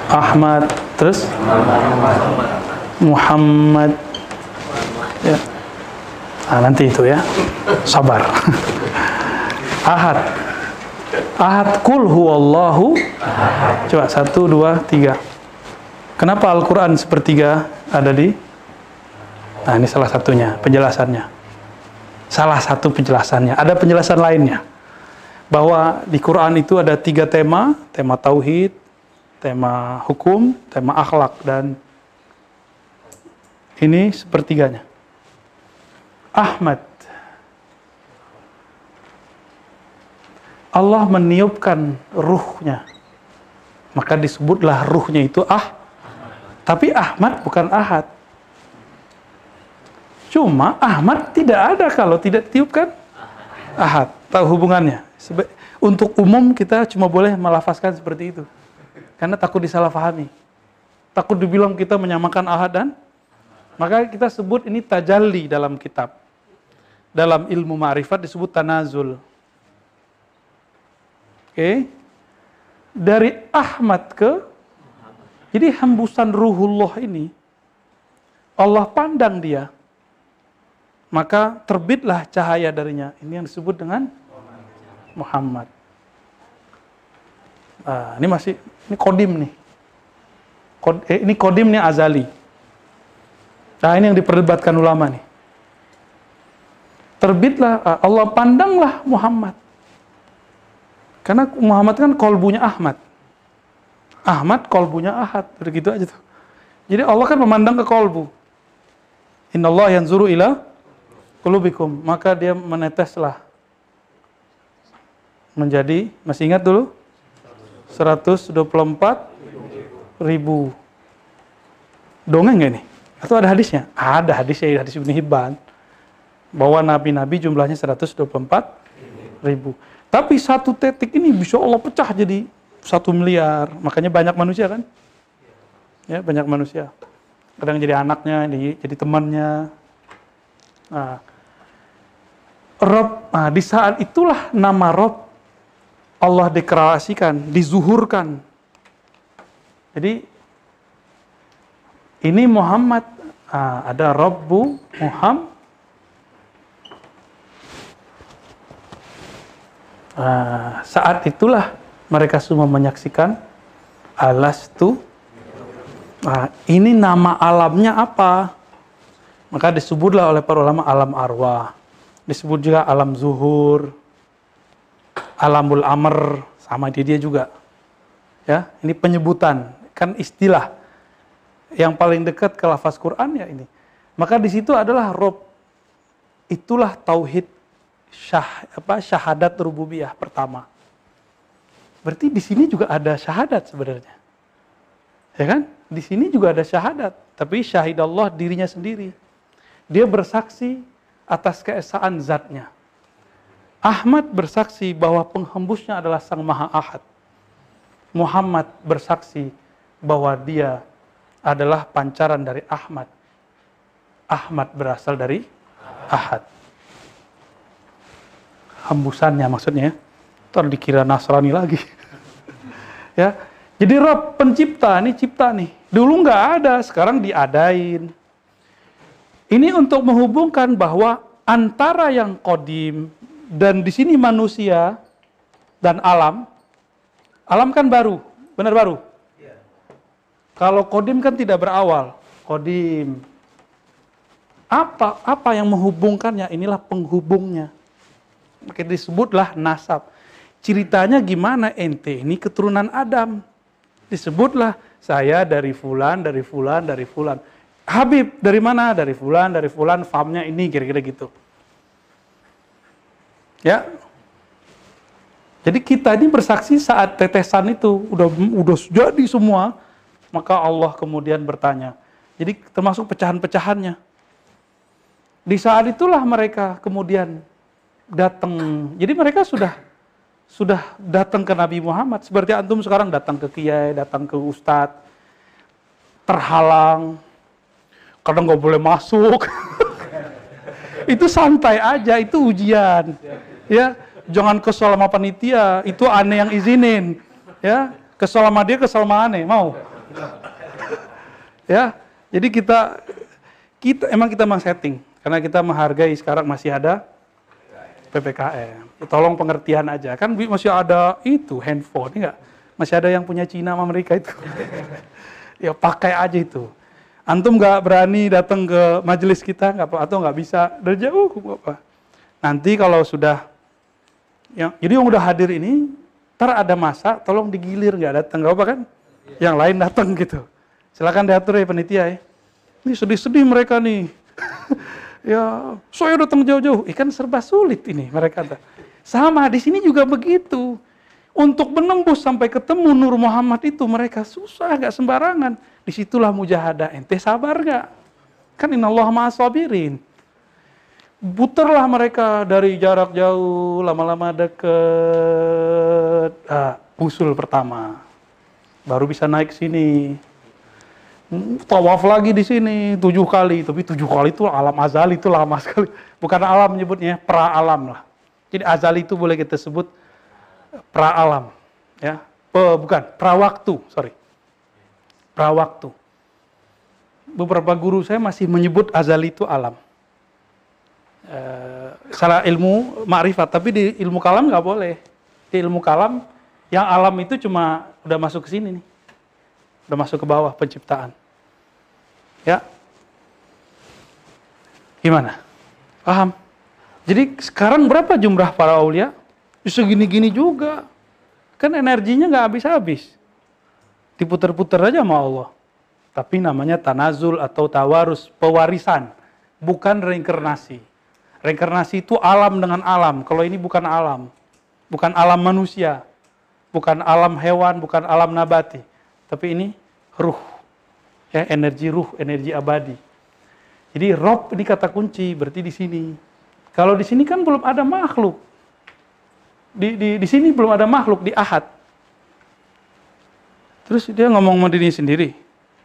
Ahmad, terus Muhammad. Ya. Ah, nanti itu ya. Sabar. Ahad. Ahad kul huwallahu. Coba satu, dua, tiga. Kenapa Al-Quran sepertiga ada di Nah, ini salah satunya, penjelasannya. Salah satu penjelasannya. Ada penjelasan lainnya. Bahwa di Quran itu ada tiga tema, tema tauhid, tema hukum, tema akhlak, dan ini sepertiganya. Ahmad. Allah meniupkan ruhnya Maka disebutlah ruhnya itu ah. Tapi Ahmad bukan Ahad. Cuma Ahmad tidak ada kalau tidak tiupkan Ahad. Tahu hubungannya? Untuk umum kita cuma boleh melafazkan seperti itu. Karena takut disalahfahami. Takut dibilang kita menyamakan Ahad dan maka kita sebut ini tajalli dalam kitab. Dalam ilmu ma'rifat disebut tanazul. Oke. Dari Ahmad ke jadi hembusan ruhullah ini Allah pandang dia. Maka terbitlah cahaya darinya. Ini yang disebut dengan Muhammad. Ah, ini masih ini kodim nih. Kod- eh, ini kodim nih azali. Nah ini yang diperdebatkan ulama nih. Terbitlah ah, Allah pandanglah Muhammad. Karena Muhammad kan kolbunya Ahmad. Ahmad kolbunya Ahad. Udah gitu aja tuh. Jadi Allah kan memandang ke kolbu. Inna Allah yang zuru ila kulubikum. Maka dia meneteslah. Menjadi, masih ingat dulu? 124 ribu. Dongeng ini? Atau ada hadisnya? Ada hadisnya, hadis Ibn Hibban. Bahwa nabi-nabi jumlahnya 124 ribu. Tapi satu tetik ini bisa Allah pecah jadi satu miliar. Makanya banyak manusia kan? Ya, banyak manusia. Kadang jadi anaknya, jadi temannya. Nah, Rob, nah, di saat itulah nama Rob Allah deklarasikan, dizuhurkan. Jadi ini Muhammad, ah, ada Rabbu Muhammad. Ah, saat itulah mereka semua menyaksikan alastu. Nah, ini nama alamnya apa? Maka disebutlah oleh para ulama alam arwah. Disebut juga alam zuhur, alamul amr, sama dia, dia juga. Ya, ini penyebutan, kan istilah yang paling dekat ke lafaz Quran ya ini. Maka di situ adalah rob. Itulah tauhid syah, apa, syahadat rububiyah pertama. Berarti di sini juga ada syahadat sebenarnya. Ya kan? Di sini juga ada syahadat, tapi syahid Allah dirinya sendiri. Dia bersaksi atas keesaan zatnya. Ahmad bersaksi bahwa penghembusnya adalah Sang Maha Ahad. Muhammad bersaksi bahwa dia adalah pancaran dari Ahmad. Ahmad berasal dari Ahad. Hembusannya maksudnya, ntar dikira Nasrani lagi. ya, jadi Rob pencipta, ini cipta nih. Dulu nggak ada, sekarang diadain. Ini untuk menghubungkan bahwa antara yang kodim dan di sini manusia dan alam, alam kan baru, benar baru. Kalau kodim kan tidak berawal, kodim. Apa apa yang menghubungkannya? Inilah penghubungnya. Maka disebutlah nasab. Ceritanya gimana ente? Ini keturunan Adam. Disebutlah saya dari fulan, dari fulan, dari fulan. Habib dari mana? Dari fulan, dari fulan. Famnya ini kira-kira gitu. Ya. Jadi kita ini bersaksi saat tetesan itu udah udah jadi semua, maka Allah kemudian bertanya. Jadi termasuk pecahan-pecahannya. Di saat itulah mereka kemudian datang. Jadi mereka sudah sudah datang ke Nabi Muhammad seperti antum sekarang datang ke kiai, datang ke ustadz, terhalang, kadang nggak boleh masuk. itu santai aja, itu ujian. Ya, jangan kesal sama panitia, itu aneh yang izinin. Ya, kesal sama dia, kesal sama aneh, mau? ya, jadi kita kita emang kita memang setting karena kita menghargai sekarang masih ada PPKM. Tolong pengertian aja. Kan masih ada itu handphone, enggak? Masih ada yang punya Cina sama Amerika itu. ya pakai aja itu. Antum nggak berani datang ke majelis kita nggak atau nggak bisa dari jauh apa. Nanti kalau sudah yang jadi yang udah hadir ini, ntar ada masa tolong digilir nggak datang nggak apa kan? Yang lain datang gitu. Silakan diatur ya penitia ya. Ini sedih-sedih mereka nih. ya, saya datang jauh-jauh. Ikan serba sulit ini mereka. Sama di sini juga begitu. Untuk menembus sampai ketemu Nur Muhammad itu mereka susah, gak sembarangan. Di situlah mujahadah. Ente sabar gak? Kan inallah ma'asabirin. Putarlah mereka dari jarak jauh, lama-lama deket. Ah, usul pertama. Baru bisa naik sini. Tawaf lagi di sini tujuh kali, tapi tujuh kali itu alam azali itu lama sekali. Bukan alam menyebutnya, pra alam lah. Jadi azali itu boleh kita sebut pra alam, ya. Pe- bukan pra waktu, sorry. Pra waktu. Beberapa guru saya masih menyebut azali itu alam. Eh, salah ilmu ma'rifat, tapi di ilmu kalam nggak boleh. Di ilmu kalam yang alam itu cuma udah masuk ke sini nih. Udah masuk ke bawah penciptaan. Ya. Gimana? Paham? Jadi sekarang berapa jumlah para aulia? Ya Segini-gini juga. Kan energinya nggak habis-habis. Diputer-puter aja sama Allah. Tapi namanya tanazul atau tawarus, pewarisan. Bukan reinkarnasi. Reinkarnasi itu alam dengan alam. Kalau ini bukan alam. Bukan alam manusia. Bukan alam hewan, bukan alam nabati. Tapi ini ruh. Ya, energi ruh, energi abadi. Jadi rob ini kata kunci, berarti di sini. Kalau di sini kan belum ada makhluk. Di, di, di sini belum ada makhluk, di ahad. Terus dia ngomong sama diri sendiri.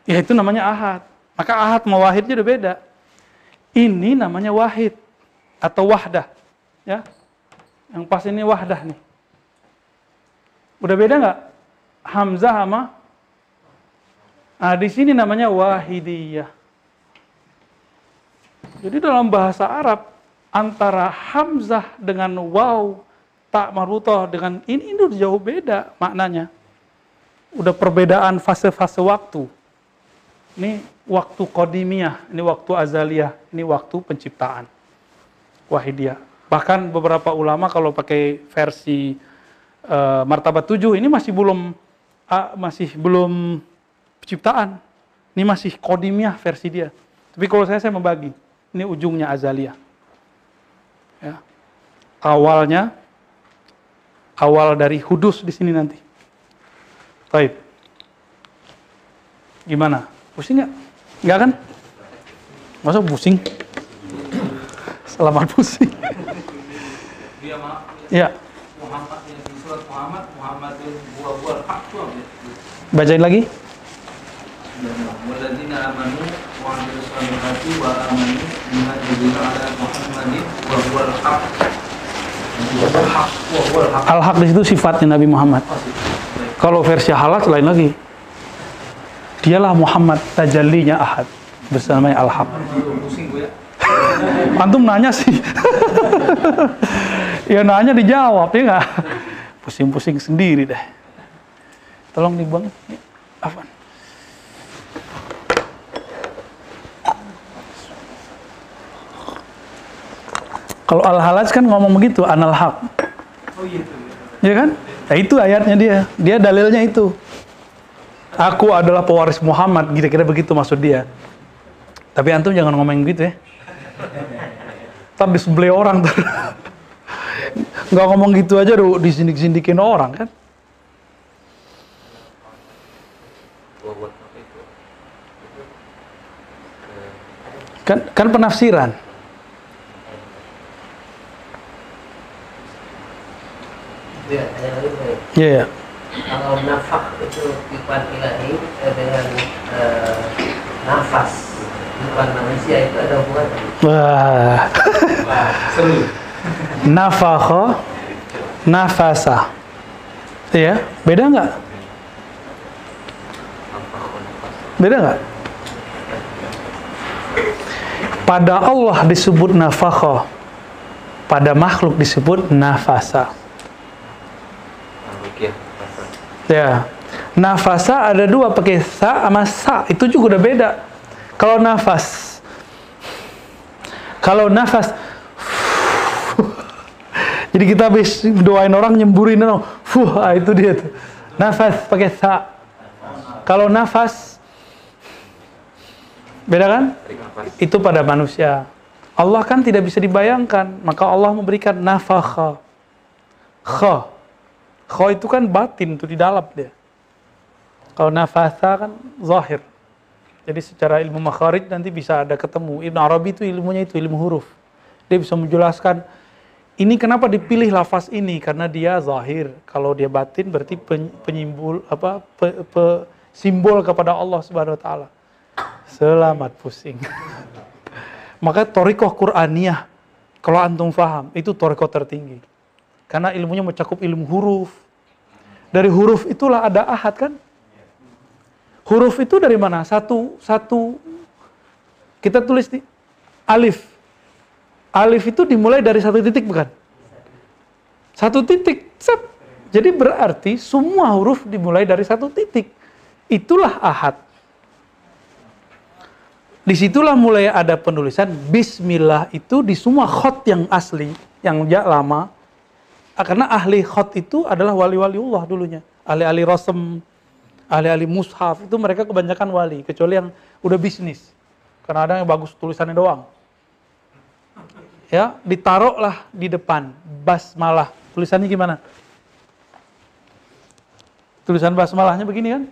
Ya itu namanya ahad. Maka ahad sama wahidnya udah beda. Ini namanya wahid atau wahdah. Ya. Yang pas ini wahdah nih. Udah beda nggak? Hamzah sama Nah, di sini namanya wahidiyah. Jadi dalam bahasa Arab antara hamzah dengan waw tak marbutoh dengan ini udah jauh beda maknanya. Udah perbedaan fase-fase waktu. Ini waktu kodimiyah, ini waktu azaliyah, ini waktu penciptaan. Wahidiyah. Bahkan beberapa ulama kalau pakai versi eh, martabat 7 ini masih belum ah, masih belum penciptaan. Ini masih kodimiyah versi dia. Tapi kalau saya saya membagi. Ini ujungnya azaliyah. Ya. Awalnya awal dari hudus di sini nanti. Baik. Gimana? Pusing nggak? Nggak kan? Masa pusing? Selamat pusing. dia ma- Ya, Muhammad yang di surat Muhammad Muhammadun buah-buah hak tuh apa bacain lagi. Walladzina amanu wa amilu salihati wa amanu bima yudhina ala Muhammadin wa huwal haq. Buah hak, buah hak. Al-Haq di sifatnya Nabi Muhammad. Kalau versi halat lain lagi. Dialah Muhammad tajallinya ahad. Bersamanya Al-Haq. Antum nanya sih. ya nanya dijawab ya nggak? Pusing-pusing sendiri deh. Tolong bang. Ini Kalau al-halaj kan ngomong begitu, anal haq. Oh iya tuh. Ya kan? Ya itu ayatnya dia. Dia dalilnya itu. Aku adalah pewaris Muhammad, kira-kira begitu maksud dia. Tapi antum jangan ngomong gitu ya. Ntar di sebelah orang ntar. Nggak ngomong gitu aja udah disindik-sindikin orang kan. Kan, kan penafsiran. Ya. Iya, ya. Kalau nafak itu sifat ilahi eh, dengan eh, nafas bukan manusia itu ada hubungan. Wah. Seru. Nafakha, nafasa. Iya, beda nggak? Beda nggak? Pada Allah disebut nafakha, pada makhluk disebut nafasa. Rasa. Ya, nafasa ada dua pakai sa sama sa itu juga udah beda. Kalau nafas, kalau nafas, jadi kita habis doain orang nyemburin orang, fuh, ah, itu dia tuh. Nafas pakai sa. Kalau nafas, beda kan? Itu pada manusia. Allah kan tidak bisa dibayangkan, maka Allah memberikan nafakha. Kha. Kho itu kan batin tuh di dalam dia. Kalau nafatha kan zahir. Jadi secara ilmu makharij nanti bisa ada ketemu. Ibn Arabi itu ilmunya itu ilmu huruf. Dia bisa menjelaskan ini kenapa dipilih lafaz ini karena dia zahir. Kalau dia batin berarti pen- penyimbol apa pe- pe- simbol kepada Allah Subhanahu wa taala. Selamat pusing. Maka torikoh Qur'aniyah kalau antum faham itu torikoh tertinggi. Karena ilmunya mencakup ilmu huruf. Dari huruf itulah ada ahad kan? Huruf itu dari mana? Satu satu kita tulis di alif. Alif itu dimulai dari satu titik bukan? Satu titik. Sep. Jadi berarti semua huruf dimulai dari satu titik. Itulah ahad. Di situlah mulai ada penulisan Bismillah itu di semua khot yang asli, yang lama. Ah, Karena ahli khot itu adalah wali-wali Allah dulunya. Ahli-ahli rasem, ahli-ahli mushaf itu mereka kebanyakan wali. Kecuali yang udah bisnis. Karena ada yang bagus tulisannya doang. Ya, ditaruhlah di depan. Basmalah. Tulisannya gimana? Tulisan basmalahnya begini kan?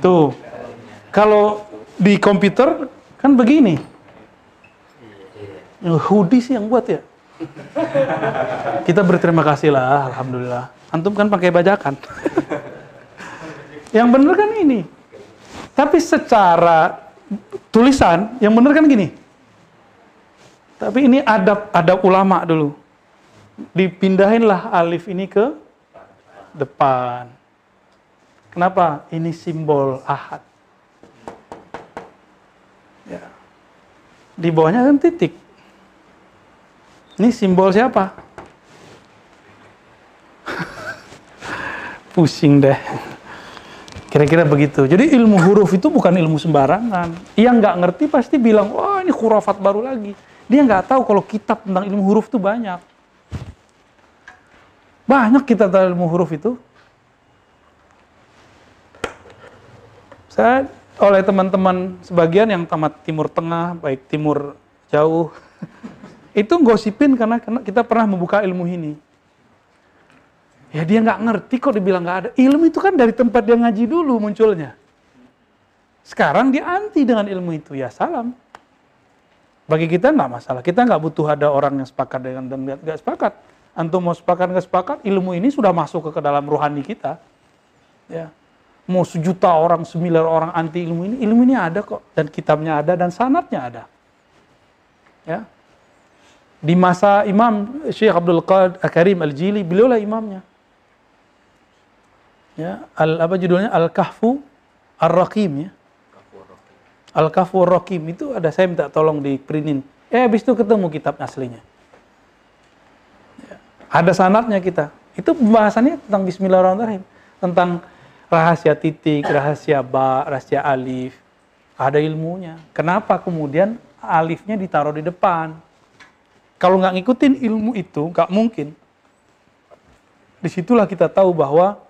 Tuh. Kalau di komputer kan begini. Hoodie sih yang buat ya. Kita berterima kasih lah, alhamdulillah. Antum kan pakai bajakan. yang bener kan ini. Tapi secara tulisan yang bener kan gini. Tapi ini adab adab ulama dulu. Dipindahinlah alif ini ke depan. Kenapa? Ini simbol ahad. Ya. Di bawahnya kan titik. Ini simbol siapa? Pusing deh. Kira-kira begitu. Jadi ilmu huruf itu bukan ilmu sembarangan. Yang nggak ngerti pasti bilang, wah ini khurafat baru lagi. Dia nggak tahu kalau kitab tentang ilmu huruf itu banyak. Banyak kita tahu ilmu huruf itu. Saya oleh teman-teman sebagian yang tamat Timur Tengah, baik Timur Jauh, itu gosipin karena, karena kita pernah membuka ilmu ini. Ya dia nggak ngerti kok dibilang nggak ada. Ilmu itu kan dari tempat dia ngaji dulu munculnya. Sekarang dia anti dengan ilmu itu. Ya salam. Bagi kita nggak masalah. Kita nggak butuh ada orang yang sepakat dengan dan nggak sepakat. Antum mau sepakat nggak sepakat, ilmu ini sudah masuk ke, dalam rohani kita. Ya. Mau sejuta orang, semiliar orang anti ilmu ini, ilmu ini ada kok. Dan kitabnya ada dan sanatnya ada. Ya. Di masa Imam Syekh Abdul Qadir Karim Al-Jili, beliaulah imamnya. Ya, al apa judulnya Al-Kahfu Ar-Raqim ya. Al-Kahfu Ar-Raqim itu ada saya minta tolong di printin. Eh habis itu ketemu kitab aslinya. Ya, Ada sanatnya kita. Itu pembahasannya tentang Bismillahirrahmanirrahim, tentang rahasia titik, rahasia ba, rahasia alif. Ada ilmunya. Kenapa kemudian alifnya ditaruh di depan? Kalau nggak ngikutin ilmu itu, nggak mungkin. Di situlah kita tahu bahwa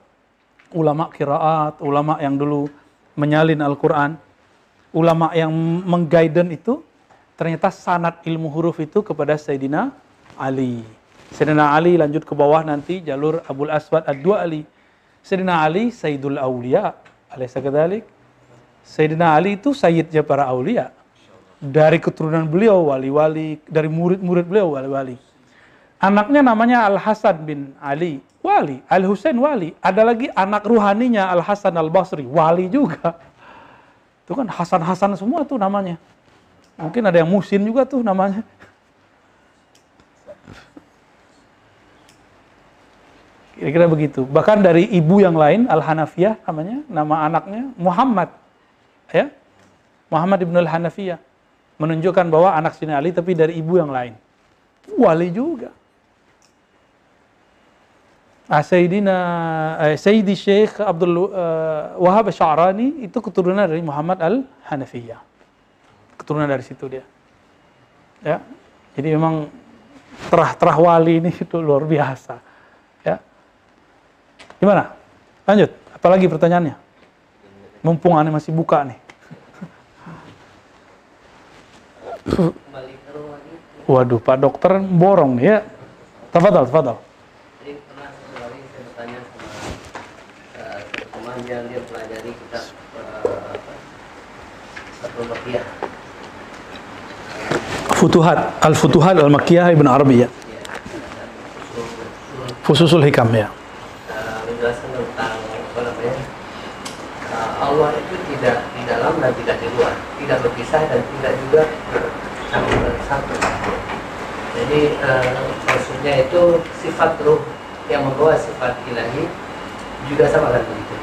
ulama kiraat, ulama yang dulu menyalin Al-Quran, ulama yang menggaiden itu, ternyata sanat ilmu huruf itu kepada Sayyidina Ali. Sayyidina Ali lanjut ke bawah nanti jalur Abul Aswad Ad-Dua Ali. Sayyidina Ali Sayyidul Aulia. Alaysa kadhalik? Sayyidina Ali itu sayyidnya para aulia. Dari keturunan beliau wali-wali, dari murid-murid beliau wali-wali. Anaknya namanya Al-Hasan bin Ali, wali. Al-Husain wali. Ada lagi anak ruhaninya Al-Hasan Al-Basri, wali juga. Itu kan Hasan-Hasan semua tuh namanya. Mungkin ada yang Musin juga tuh namanya. Kira-kira begitu. Bahkan dari ibu yang lain, Al-Hanafiyah namanya, nama anaknya Muhammad. Ya, Muhammad ibn Al-Hanafiyah. Menunjukkan bahwa anak Sina Ali tapi dari ibu yang lain. Wali juga. Ah, Sayyidina, eh, Sayyidi Syekh Abdul eh, Wahab Sya'rani itu keturunan dari Muhammad Al-Hanafiyah. Keturunan dari situ dia. Ya. Jadi memang terah-terah wali ini itu luar biasa. Ya. Gimana? Lanjut. Apalagi pertanyaannya? Mumpung aneh masih buka nih. Waduh, Pak Dokter borong ya. Tafadhal, tafadhal. Eh, yang dia pelajari kitab uh, Fathul Makkiyah. Futuhat, Al-Futuhat Al-Makkiyah Ibn Arabi ya. Fususul Hikam ya. uh, menjelaskan tentang apa namanya uh, Allah dalam dan tidak di luar, tidak berpisah dan tidak juga campur satu. Jadi uh, maksudnya itu sifat ruh yang membawa sifat ilahi juga sama kan begitu.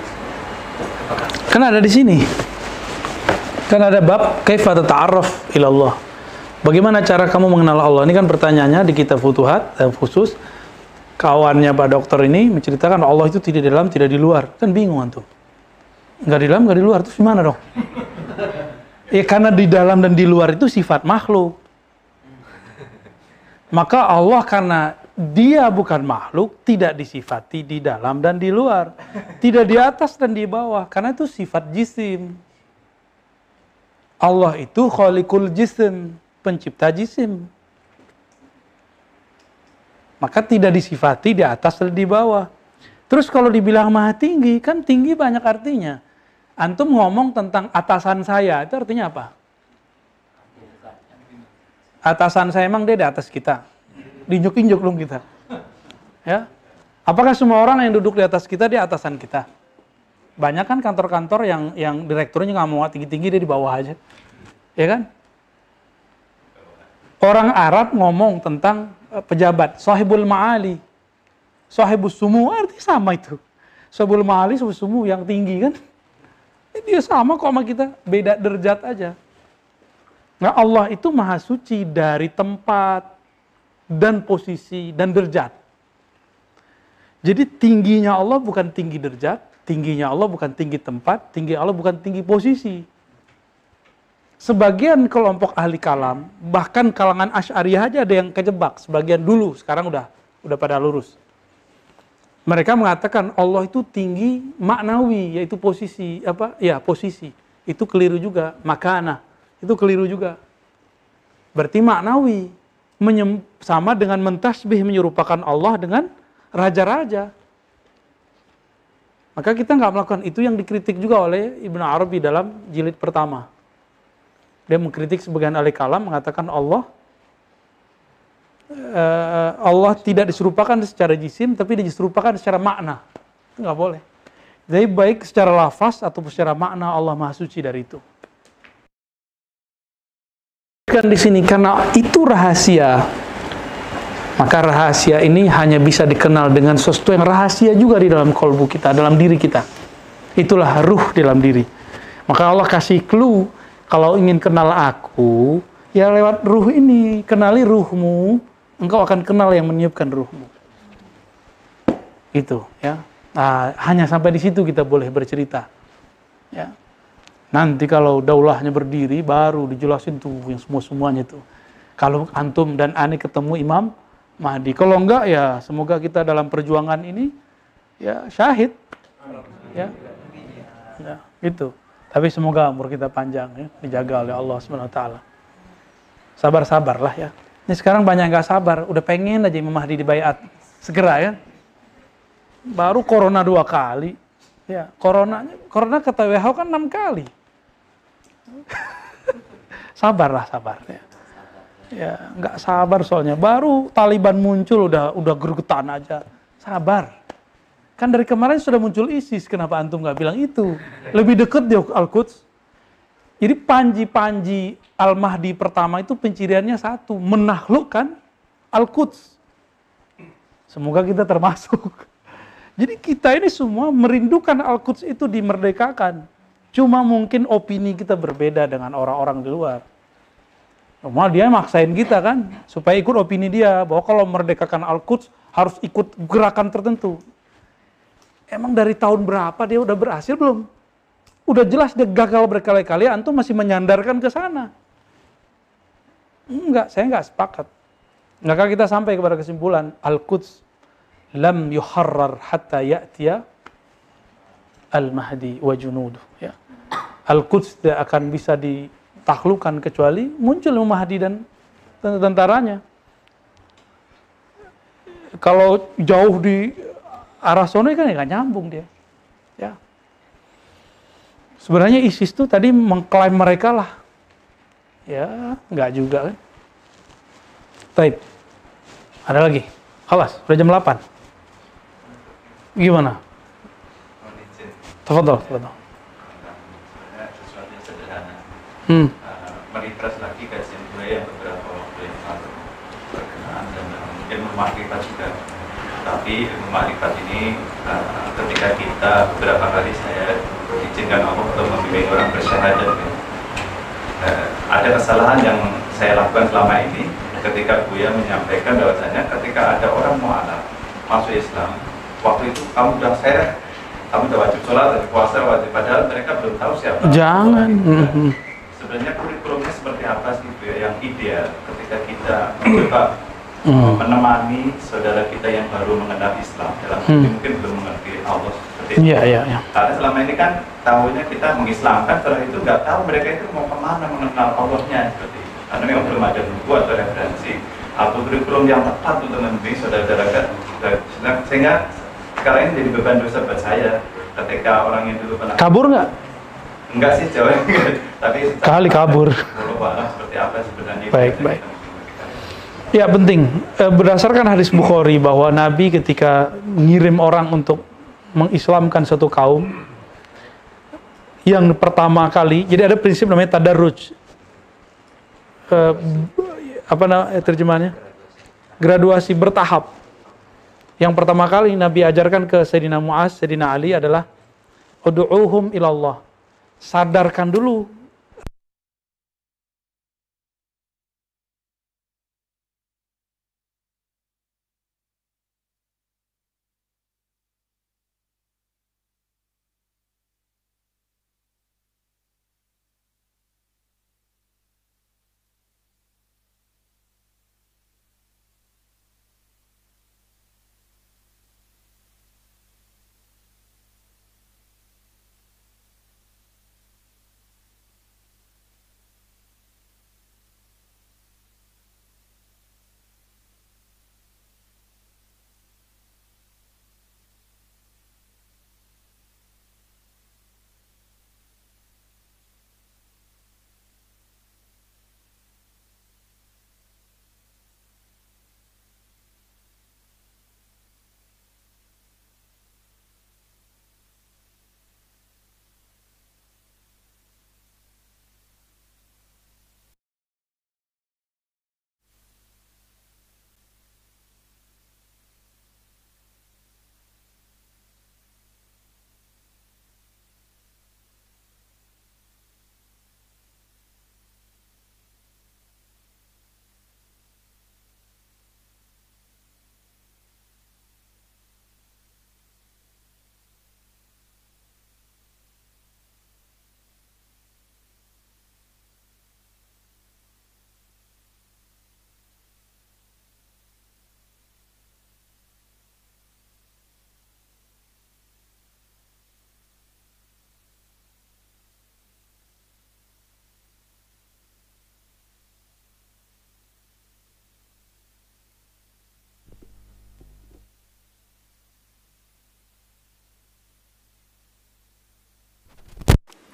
Apakah? Kan ada di sini. Kan ada bab kaifa tata'arraf ila Allah. Bagaimana cara kamu mengenal Allah? Ini kan pertanyaannya di kitab Futuhat dan khusus kawannya Pak Dokter ini menceritakan Allah itu tidak di dalam, tidak di luar. Kan bingung antum. Enggak di dalam, enggak di luar. Terus gimana dong? Ya karena di dalam dan di luar itu sifat makhluk. Maka Allah karena dia bukan makhluk, tidak disifati di dalam dan di luar. Tidak di atas dan di bawah. Karena itu sifat jisim. Allah itu khaliqul jisim, pencipta jisim. Maka tidak disifati di atas dan di bawah. Terus kalau dibilang maha tinggi, kan tinggi banyak artinya. Antum ngomong tentang atasan saya, itu artinya apa? Atasan saya emang dia di atas kita. Diinjuk-injuk dong kita. Ya. Apakah semua orang yang duduk di atas kita dia atasan kita? Banyak kan kantor-kantor yang yang direkturnya nggak mau tinggi-tinggi dia di bawah aja. Ya kan? Orang Arab ngomong tentang eh, pejabat, sahibul ma'ali. Sahibus sumu, artinya sama itu. Sahibul ma'ali, sahibus sumu yang tinggi kan. Eh, Dia sama kok sama kita, beda derajat aja. Nah Allah itu maha suci dari tempat dan posisi dan derajat. Jadi tingginya Allah bukan tinggi derajat, tingginya Allah bukan tinggi tempat, tinggi Allah bukan tinggi posisi. Sebagian kelompok ahli kalam, bahkan kalangan Asy'ariyah aja ada yang kejebak, sebagian dulu, sekarang udah udah pada lurus. Mereka mengatakan Allah itu tinggi maknawi, yaitu posisi apa? Ya, posisi. Itu keliru juga, makana. Itu keliru juga. Berarti maknawi menyem- sama dengan mentasbih menyerupakan Allah dengan raja-raja. Maka kita nggak melakukan itu yang dikritik juga oleh Ibnu Arabi dalam jilid pertama. Dia mengkritik sebagian ahli kalam mengatakan Allah eh, Allah tidak diserupakan secara jisim tapi diserupakan secara makna. Itu nggak boleh. Jadi baik secara lafaz atau secara makna Allah Maha Suci dari itu. Kan di sini karena itu rahasia. Maka rahasia ini hanya bisa dikenal dengan sesuatu yang rahasia juga di dalam kolbu kita, dalam diri kita. Itulah ruh dalam diri. Maka Allah kasih clue kalau ingin kenal aku, ya lewat ruh ini, kenali ruhmu, engkau akan kenal yang meniupkan ruhmu. Itu, ya. Nah, hanya sampai di situ kita boleh bercerita. Ya. Nanti kalau daulahnya berdiri, baru dijelasin tuh yang semua-semuanya tuh. Kalau antum dan ani ketemu Imam Mahdi. Kalau enggak ya semoga kita dalam perjuangan ini ya syahid. Ya. Ya, gitu. Tapi semoga umur kita panjang ya, dijaga oleh Allah Subhanahu wa taala. Sabar-sabarlah ya. Ini sekarang banyak nggak sabar, udah pengen aja Imam Mahdi dibayat segera ya. Baru corona dua kali. Ya, corona corona kata WHO kan enam kali. Sabarlah, sabar ya. Ya, nggak sabar soalnya. Baru Taliban muncul udah udah gergetan aja. Sabar. Kan dari kemarin sudah muncul ISIS, kenapa antum nggak bilang itu? Lebih deket dia Al-Quds. Jadi panji-panji Al-Mahdi pertama itu penciriannya satu, menaklukkan Al-Quds. Semoga kita termasuk. Jadi kita ini semua merindukan Al-Quds itu dimerdekakan. Cuma mungkin opini kita berbeda dengan orang-orang di luar. Cuma dia maksain kita kan, supaya ikut opini dia, bahwa kalau merdekakan Al-Quds harus ikut gerakan tertentu. Emang dari tahun berapa dia udah berhasil belum? Udah jelas dia gagal berkali-kali, antum masih menyandarkan ke sana. Enggak, saya enggak sepakat. Maka kita sampai kepada kesimpulan, Al-Quds lam yuharrar hatta ya'tiya Al-Mahdi wa junuduh. Ya. Al-Quds tidak akan bisa ditaklukkan kecuali muncul Mahdi dan tentaranya. Kalau jauh di arah sono kan ya nggak nyambung dia. Ya. Sebenarnya ISIS tuh tadi mengklaim mereka lah. Ya, nggak juga kan. Taib. Ada lagi? Alas, udah jam 8. Gimana? Tafadhol, tafadhol. Hmm. Uh, merefresh lagi kajian gue yang beberapa waktu yang lalu berkenaan dan uh, mungkin memakrifat juga. Tapi ilmu makrifat ini uh, ketika kita beberapa kali saya diizinkan Allah untuk membimbing orang bersyahadat. Uh, ada kesalahan yang saya lakukan selama ini ketika Buya menyampaikan bahwasanya ketika ada orang mualaf masuk Islam, waktu itu kamu udah saya kamu udah wajib sholat, wajib puasa, wajib padahal mereka belum tahu siapa. Jangan. Sebenarnya kurikulumnya seperti apa sih Bu, ya, yang ideal ketika kita mencoba Hmm. menemani saudara kita yang baru mengenal Islam dalam Hmm. mungkin belum mengerti Allah seperti itu. Iya, iya, iya. Karena selama ini kan tahunya kita mengislamkan, setelah itu nggak tahu mereka itu mau ke mana mengenal Allahnya seperti itu. Karena memang belum ada buku atau referensi atau kurikulum yang tepat untuk membimbing saudara-saudara kita. Sehingga sekarang ini jadi beban dosa buat saya ketika orang yang dulu pernah Kabur nggak? enggak sih jawab tapi Kali kabur. Seperti apa sebenarnya Baik, baik. Ya penting. Eh, Berdasarkan hadis Bukhari bahwa Nabi ketika ngirim orang untuk mengislamkan satu kaum, yang pertama kali, jadi ada prinsip namanya tadarruj. Eh, apa namanya terjemahannya? Graduasi bertahap. Yang pertama kali Nabi ajarkan ke Sayyidina Mu'az, Sayyidina Ali adalah Udu'uhum ilallah. Sadarkan dulu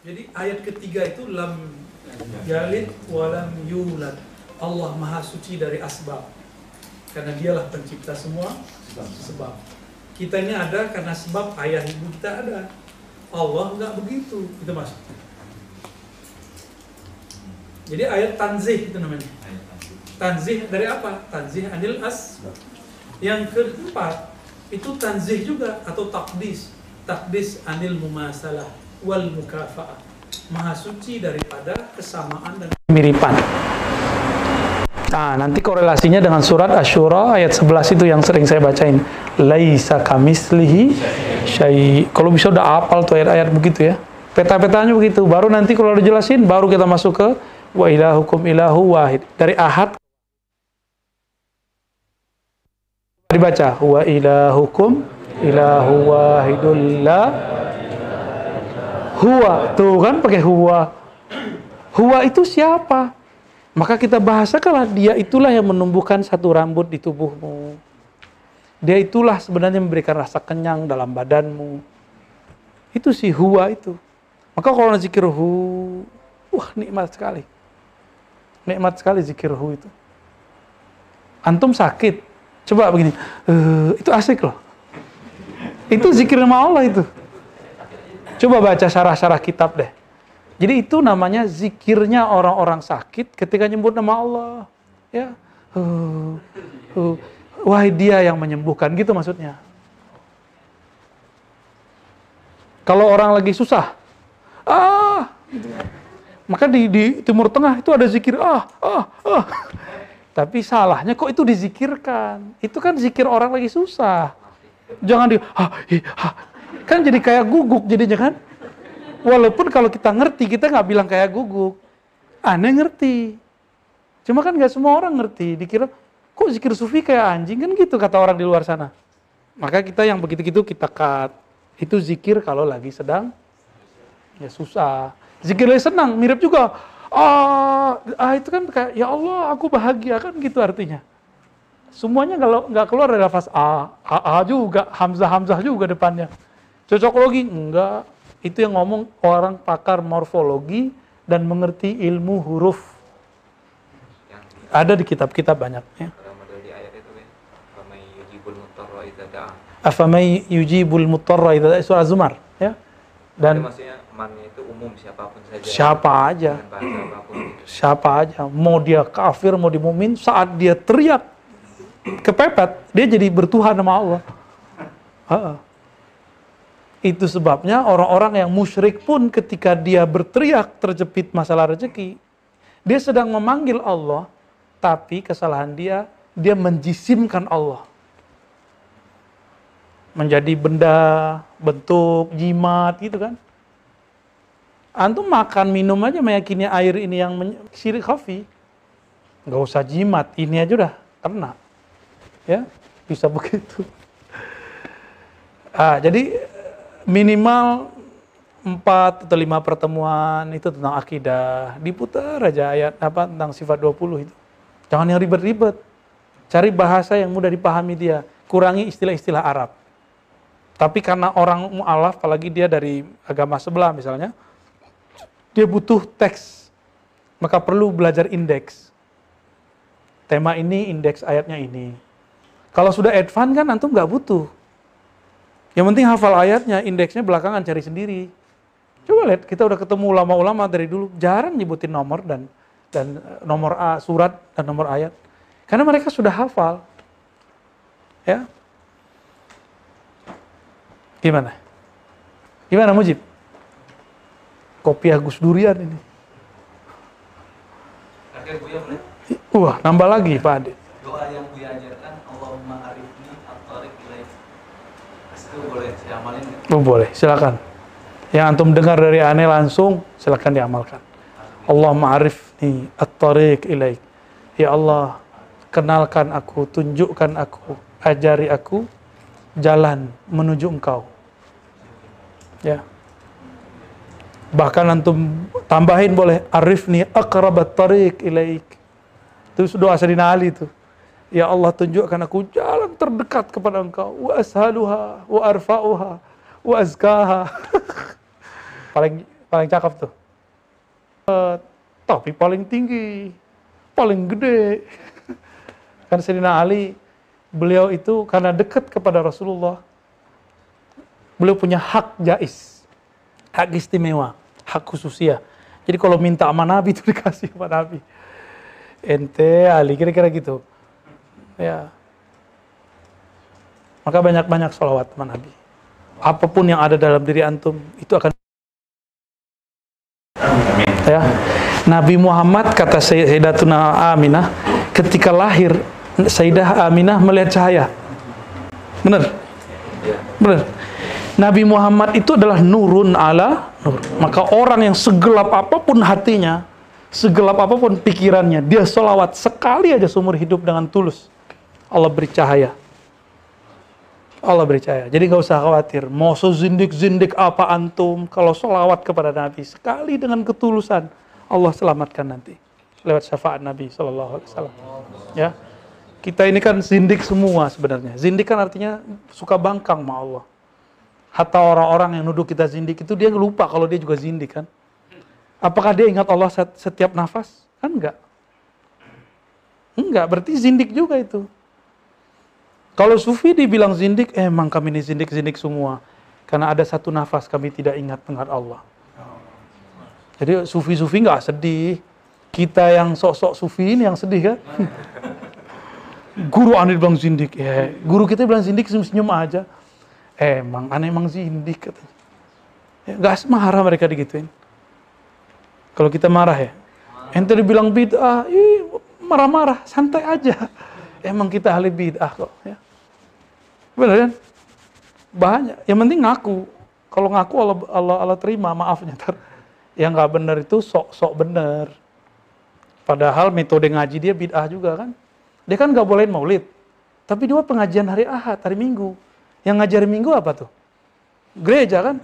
Jadi ayat ketiga itu lam yalid walam yulad. Allah Maha Suci dari asbab. Karena dialah pencipta semua sebab. Kita ini ada karena sebab ayah ibu kita ada. Allah nggak begitu, itu maksudnya. Jadi ayat tanzih itu namanya. Tanzih dari apa? Tanzih anil as. Yang keempat itu tanzih juga atau takdis. Takdis anil mumasalah wal mukafa'ah. Maha suci daripada kesamaan dan kemiripan. Nah, nanti korelasinya dengan surat Asyura ayat 11 itu yang sering saya bacain. Laisa kamislihi syai. Kalau bisa udah apal tuh ayat-ayat begitu ya. Peta-petanya begitu. Baru nanti kalau udah jelasin, baru kita masuk ke wa ilahukum ilahu wahid. Dari ahad dibaca wa ilahukum ilahu wahidul la huwa tuh kan pakai huwa huwa itu siapa Maka kita bahasakanlah dia itulah yang menumbuhkan satu rambut di tubuhmu. Dia itulah sebenarnya memberikan rasa kenyang dalam badanmu. Itu si huwa itu. Maka kalau zikir hu, wah nikmat sekali. Nikmat sekali zikir hu itu. Antum sakit, coba begini, eh, itu asik loh. Itu zikir nama Allah itu. Coba baca syarah-syarah kitab deh. Jadi itu namanya zikirnya orang-orang sakit ketika nyebut nama Allah. Ya. Uh, uh, wahai dia yang menyembuhkan gitu maksudnya. Kalau orang lagi susah, ah, maka di, di Timur Tengah itu ada zikir ah, ah, ah. Tapi salahnya kok itu dizikirkan? Itu kan zikir orang lagi susah. Jangan di ah, hi, ah. Kan jadi kayak guguk jadinya kan? Walaupun kalau kita ngerti, kita nggak bilang kayak guguk. Aneh ngerti. Cuma kan nggak semua orang ngerti. Dikira, kok zikir sufi kayak anjing? Kan gitu kata orang di luar sana. Maka kita yang begitu-gitu kita cut. Itu zikir kalau lagi sedang ya susah. Zikir lagi senang, mirip juga. Ah, ah itu kan kayak ya Allah aku bahagia kan gitu artinya. Semuanya kalau nggak keluar dari lafaz A, A, A juga, Hamzah Hamzah juga depannya. Cocokologi enggak, itu yang ngomong orang pakar morfologi dan mengerti ilmu huruf. Ada di kitab-kitab banyak. Ya. itu kan. Afamai yujibul mutarra idza surah Zumar. Ya. Jadi Dan maksudnya mannya itu umum siapa pun saja. siapa aja, apa pun gitu. siapa aja, mau dia kafir, mau di mumin, saat dia teriak kepepet, dia jadi bertuhan sama Allah. Ha-ha. Itu sebabnya orang-orang yang musyrik pun ketika dia berteriak terjepit masalah rezeki, dia sedang memanggil Allah, tapi kesalahan dia, dia menjisimkan Allah. Menjadi benda, bentuk, jimat gitu kan. Antum makan, minum aja meyakini air ini yang syirik khafi. Nggak usah jimat, ini aja udah kena. Ya, bisa begitu. Ah, jadi minimal empat atau lima pertemuan itu tentang akidah. Diputar aja ayat apa tentang sifat 20 itu. Jangan yang ribet-ribet. Cari bahasa yang mudah dipahami dia. Kurangi istilah-istilah Arab. Tapi karena orang mu'alaf, apalagi dia dari agama sebelah misalnya, dia butuh teks. Maka perlu belajar indeks. Tema ini, indeks ayatnya ini. Kalau sudah advance kan antum nggak butuh. Yang penting hafal ayatnya, indeksnya belakangan cari sendiri. Coba lihat, kita udah ketemu ulama-ulama dari dulu, jarang nyebutin nomor dan dan eh, nomor A, surat dan nomor ayat. Karena mereka sudah hafal. Ya. Gimana? Gimana Mujib? Kopiah Gus Durian ini. Wah, nambah lagi Pak Ade. doa yang Buya ajarkan Allahumma arifni at-tariq ilaik. Itu boleh saya amalin nggak? Oh, boleh, silakan. Yang antum dengar dari aneh langsung, silakan diamalkan. Allah ma'arifni at-tariq ilaik. Ya Allah, kenalkan aku, tunjukkan aku, ajari aku jalan menuju engkau. Ya. Bahkan antum tambahin boleh arifni aqrabat tariq ilaik. Itu doa Sayyidina Ali itu. Ya Allah tunjukkan aku jalan terdekat kepada engkau. Wa ashaluha, wa arfa'uha, wa azkaha. paling paling cakep tuh. Tapi paling tinggi, paling gede. kan Sayyidina Ali, beliau itu karena dekat kepada Rasulullah, beliau punya hak jais, hak istimewa, hak khususia. Jadi kalau minta sama Nabi itu dikasih sama Nabi. Ente Ali, kira-kira gitu. Ya. Maka banyak-banyak sholawat sama Nabi. Apa pun yang ada dalam diri antum, itu akan ya. Nabi Muhammad kata Sayyidatuna Aminah ketika lahir Sayyidah Aminah melihat cahaya. Benar? Benar. Nabi Muhammad itu adalah nurun ala nur. Maka orang yang segelap apa pun hatinya, segelap apa pun pikirannya, dia sholawat sekali aja seumur hidup dengan tulus. Allah beri cahaya. Allah beri cahaya. Jadi nggak usah khawatir. Mau sezindik-zindik apa antum, kalau sholawat kepada Nabi sekali dengan ketulusan, Allah selamatkan nanti. lewat syafaat Nabi Shallallahu Alaihi Wasallam. Ya, kita ini kan zindik semua sebenarnya. Zindik kan artinya suka bangkang sama Allah. Hatta orang-orang yang nuduh kita zindik itu dia lupa kalau dia juga zindik kan. Apakah dia ingat Allah set- setiap nafas? Kan enggak. Enggak, berarti zindik juga itu. Kalau sufi dibilang zindik, eh, emang kami ini zindik-zindik semua. Karena ada satu nafas kami tidak ingat ingat Allah. Jadi sufi-sufi nggak sedih. Kita yang sok-sok sufi ini yang sedih kan? guru aneh bilang zindik, ya. Guru kita bilang zindik senyum-senyum aja. Eh, emang aneh emang zindik katanya. Ya, gak marah mereka digituin. Kalau kita marah ya, ente dibilang bid'ah, marah-marah, santai aja. Emang kita ahli bid'ah kok. Ya. Benar kan? Banyak. Yang penting ngaku. Kalau ngaku Allah, Allah, Allah terima, maafnya. Ntar. Yang nggak benar itu sok-sok benar. Padahal metode ngaji dia bid'ah juga kan. Dia kan nggak bolehin maulid. Tapi dia pengajian hari Ahad, hari Minggu. Yang ngajar Minggu apa tuh? Gereja kan?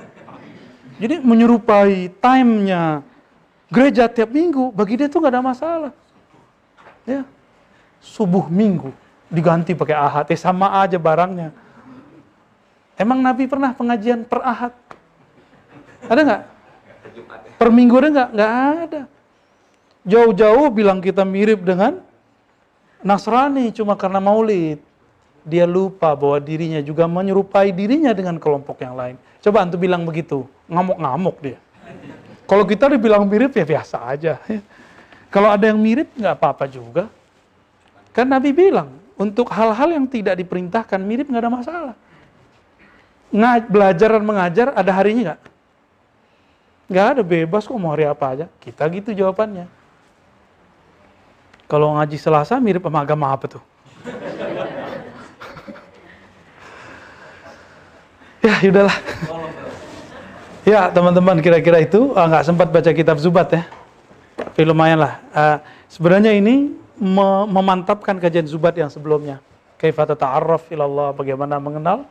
Jadi menyerupai time-nya gereja tiap minggu, bagi dia tuh nggak ada masalah. Ya. Subuh minggu diganti pakai ahad, eh sama aja barangnya. Emang Nabi pernah pengajian per ahad? Ada nggak? Per minggu ada nggak? Nggak ada. Jauh-jauh bilang kita mirip dengan Nasrani cuma karena maulid. Dia lupa bahwa dirinya juga menyerupai dirinya dengan kelompok yang lain. Coba antum bilang begitu, ngamuk-ngamuk dia. Kalau kita dibilang mirip ya biasa aja. Kalau ada yang mirip nggak apa-apa juga. Kan Nabi bilang, untuk hal-hal yang tidak diperintahkan mirip nggak ada masalah. Nga, belajar dan mengajar ada harinya nggak? Nggak ada, bebas kok mau hari apa aja. Kita gitu jawabannya. Kalau ngaji Selasa mirip sama agama apa tuh? ya, yaudahlah. Ya, teman-teman, kira-kira itu ah, nggak sempat baca kitab Zubat ya. Tapi lumayan lah. Ah, sebenarnya ini memantapkan kajian Zubat yang sebelumnya. Kaifa tata'arraf ilallah, bagaimana mengenal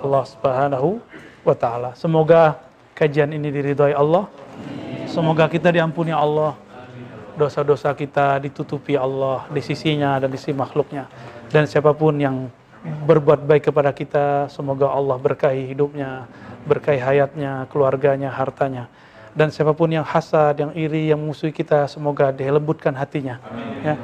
Allah Subhanahu wa taala. Semoga kajian ini diridhoi Allah. Semoga kita diampuni Allah. Dosa-dosa kita ditutupi Allah di sisinya dan di sisi makhluknya. Dan siapa pun yang berbuat baik kepada kita, semoga Allah berkahi hidupnya, berkahi hayatnya, keluarganya, hartanya. Dan siapa pun yang hasad, yang iri, yang musuhi kita, semoga dilembutkan hatinya. Ya.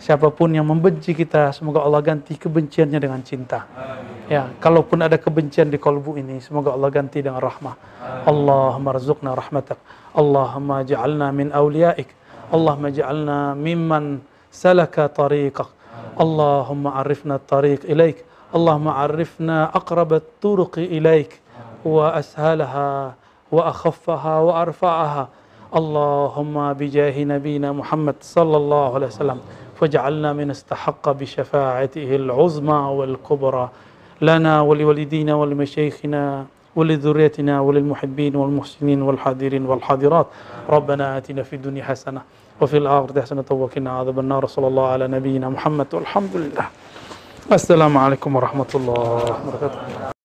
Siapa pun yang membenci kita, semoga Allah ganti kebenciannya dengan cinta. Amin. Ya, kalaupun ada kebencian di kolbu ini, semoga Allah ganti dengan rahmah. Amin. Allahumma rizukna rahmatak. Allahumma ja'alna min awliyaik. Allahumma ja'alna mimman salaka tariqak. Allahumma arifna tariq ilaik. Allahumma arifna aqrabat turuqi ilaik. Wa ashalaha wa akhaffaha wa arfa'aha. Allahumma bijahi nabina Muhammad sallallahu alaihi wasallam. وسلم فاجعلنا من استحق بشفاعته العظمى والكبرى لنا ولوالدينا ولمشايخنا ولذريتنا وللمحبين والمحسنين والحاضرين والحاضرات. ربنا آتنا في الدنيا حسنة وفي الآخرة حسنة وقنا عذاب النار. صلى الله على نبينا محمد والحمد لله. السلام عليكم ورحمة الله وبركاته.